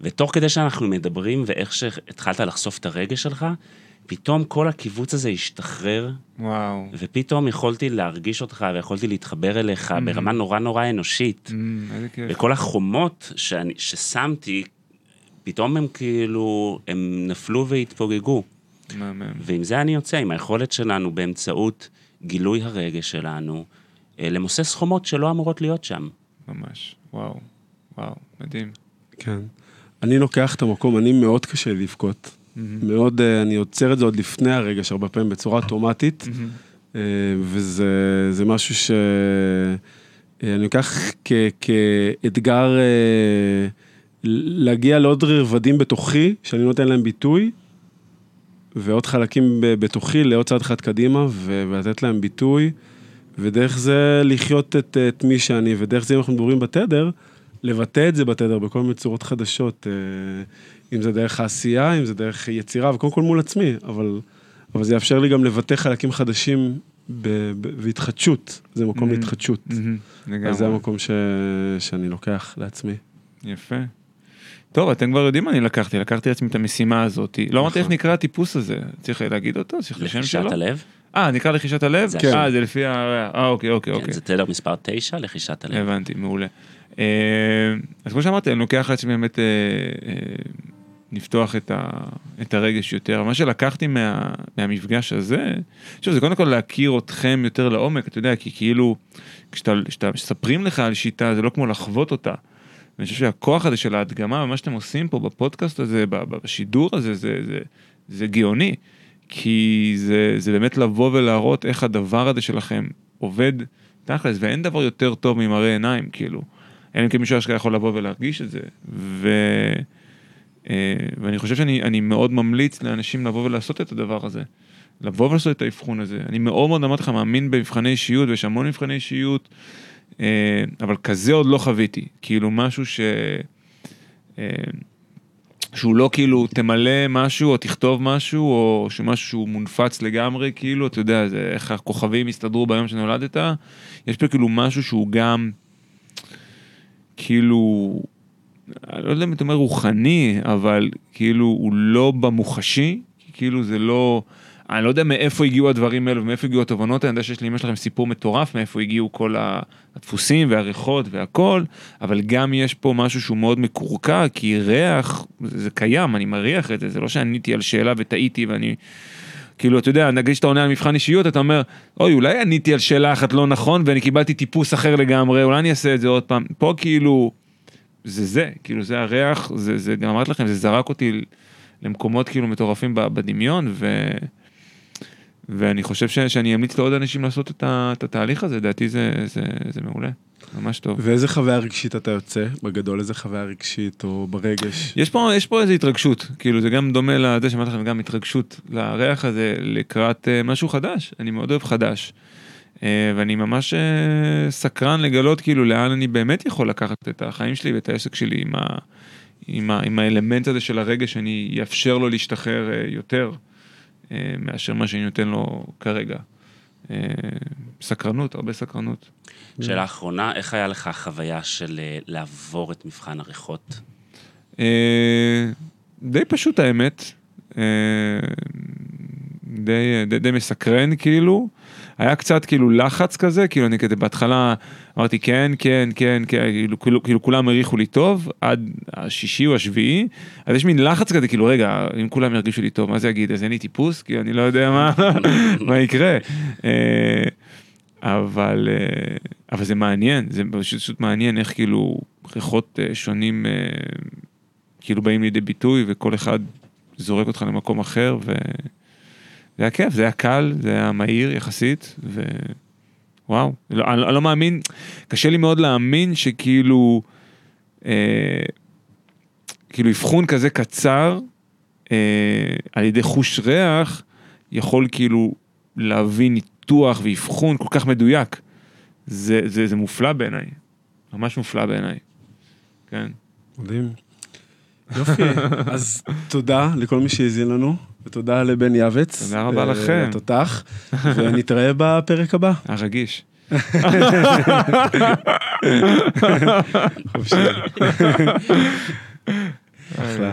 ותוך כדי שאנחנו מדברים ואיך שהתחלת לחשוף את הרגש שלך, פתאום כל הקיבוץ הזה השתחרר. וואו. ופתאום יכולתי להרגיש אותך ויכולתי להתחבר אליך mm. ברמה נורא נורא אנושית. Mm, איזה כיף. וכל החומות שאני, ששמתי, פתאום הם כאילו, הם נפלו והתפוגגו. מהמם. ועם זה אני יוצא, עם היכולת שלנו באמצעות גילוי הרגש שלנו, אה, למוסס חומות שלא אמורות להיות שם. ממש, וואו, וואו, מדהים. כן. אני לוקח את המקום, אני מאוד קשה לבכות. Mm-hmm. מאוד, אה, אני עוצר את זה עוד לפני הרגע, שהרבה פעמים בצורה אוטומטית, mm-hmm. וזה משהו שאני לוקח כאתגר להגיע לעוד רבדים בתוכי, שאני נותן להם ביטוי, ועוד חלקים בתוכי לעוד צעד אחד קדימה, ולתת להם ביטוי. ודרך זה לחיות את, את מי שאני, ודרך זה אם אנחנו מדברים בתדר, לבטא את זה בתדר בכל מיני צורות חדשות, אה, אם זה דרך העשייה, אם זה דרך יצירה, וקודם כל מול עצמי, אבל, אבל זה יאפשר לי גם לבטא חלקים חדשים והתחדשות, זה מקום mm-hmm. להתחדשות. Mm-hmm. לגמרי. זה המקום ש, שאני לוקח לעצמי. יפה. טוב, אתם כבר יודעים מה אני לקחתי, לקחתי לעצמי את המשימה הזאת. לא אמרתי איך נכון. נקרא הטיפוס הזה, צריך להגיד אותו? צריך לשם שלו? לחישת הלב? אה, נקרא לחישת הלב? כן. אה, זה לפי ה... אה, אוקיי, אוקיי, כן, אוקיי. זה תדר מספר 9, לחישת הלב. הבנתי, מעולה. אה, אז כמו שאמרתי, אני לוקח לעצמי באמת אה, לפתוח את, ה, את הרגש יותר. מה שלקחתי מה, מהמפגש הזה, שוב, זה קודם כל להכיר אתכם יותר לעומק, אתה יודע, כי כאילו, כשאתה מספרים לך על שיטה, זה לא כמו לחוות אותה. ואני חושב שהכוח הזה של ההדגמה, ומה שאתם עושים פה בפודקאסט הזה, בשידור הזה, זה, זה, זה גאוני. כי זה, זה באמת לבוא ולהראות איך הדבר הזה שלכם עובד תכלס, ואין דבר יותר טוב ממראה עיניים, כאילו. אין כי מישהו אשכרה יכול לבוא ולהרגיש את זה. ו... ואני חושב שאני מאוד ממליץ לאנשים לבוא ולעשות את הדבר הזה. לבוא ולעשות את האבחון הזה. אני מאוד מאוד אמרתי לך, מאמין במבחני אישיות, ויש המון מבחני אישיות, אבל כזה עוד לא חוויתי. כאילו משהו ש... שהוא לא כאילו תמלא משהו או תכתוב משהו או שמשהו שהוא מונפץ לגמרי כאילו אתה יודע זה איך הכוכבים הסתדרו ביום שנולדת יש פה כאילו משהו שהוא גם כאילו אני לא יודע אם אתה אומר רוחני אבל כאילו הוא לא במוחשי כאילו זה לא אני לא יודע מאיפה הגיעו הדברים האלו ומאיפה הגיעו התובנות, אני יודע שיש לאמא שלכם סיפור מטורף מאיפה הגיעו כל הדפוסים והריחות והכל, אבל גם יש פה משהו שהוא מאוד מקורקע, כי ריח, זה קיים, אני מריח את זה, זה לא שעניתי על שאלה וטעיתי ואני... כאילו, אתה יודע, נגיד שאתה עונה על מבחן אישיות, אתה אומר, אוי, אולי עניתי על שאלה אחת לא נכון ואני קיבלתי טיפוס אחר לגמרי, אולי אני אעשה את זה עוד פעם. פה כאילו, זה זה, כאילו זה הריח, זה, זה גם אמרתי לכם, זה זרק אותי למקומות כאילו מטורפים בדמיון, ו... ואני חושב ש, שאני אמליץ לעוד אנשים לעשות את, ה, את התהליך הזה, לדעתי זה, זה, זה מעולה, ממש טוב. ואיזה חוויה רגשית אתה יוצא? בגדול איזה חוויה רגשית או ברגש? יש פה, יש פה איזה התרגשות, כאילו זה גם דומה לזה שאמרתי לכם, גם התרגשות לריח הזה לקראת uh, משהו חדש, אני מאוד אוהב חדש. Uh, ואני ממש uh, סקרן לגלות כאילו לאן אני באמת יכול לקחת את החיים שלי ואת העסק שלי עם, ה, עם, ה, עם האלמנט הזה של הרגש, שאני אאפשר לו להשתחרר uh, יותר. אה, מאשר מה שאני נותן לו כרגע. אה, סקרנות, הרבה סקרנות. שאלה אחרונה, איך היה לך החוויה של אה, לעבור את מבחן הריחות? די פשוט האמת, די, די, די מסקרן כאילו. היה קצת כאילו לחץ כזה, כאילו אני כזה בהתחלה אמרתי כן, כן, כן, כן, כאילו, כאילו, כאילו כולם העריכו לי טוב, עד השישי או השביעי, אז יש מין לחץ כזה, כאילו רגע, אם כולם ירגישו לי טוב, מה זה יגיד, אז אין לי טיפוס? כי אני לא יודע מה, מה יקרה. אה, אבל, אה, אבל זה מעניין, זה פשוט מעניין איך כאילו ריחות אה, שונים כאילו באים לידי ביטוי וכל אחד זורק אותך למקום אחר. ו... זה היה כיף, זה היה קל, זה היה מהיר יחסית, ווואו, לא, אני, אני לא מאמין, קשה לי מאוד להאמין שכאילו, אה, כאילו אבחון כזה קצר, אה, על ידי חוש ריח, יכול כאילו להביא ניתוח ואבחון כל כך מדויק. זה, זה, זה מופלא בעיניי, ממש מופלא בעיניי, כן. מדהים. יופי, אז תודה לכל מי שהאזין לנו. ותודה לבן יעבץ. תודה רבה לכם. התותח, ונתראה בפרק הבא. הרגיש. אחלה.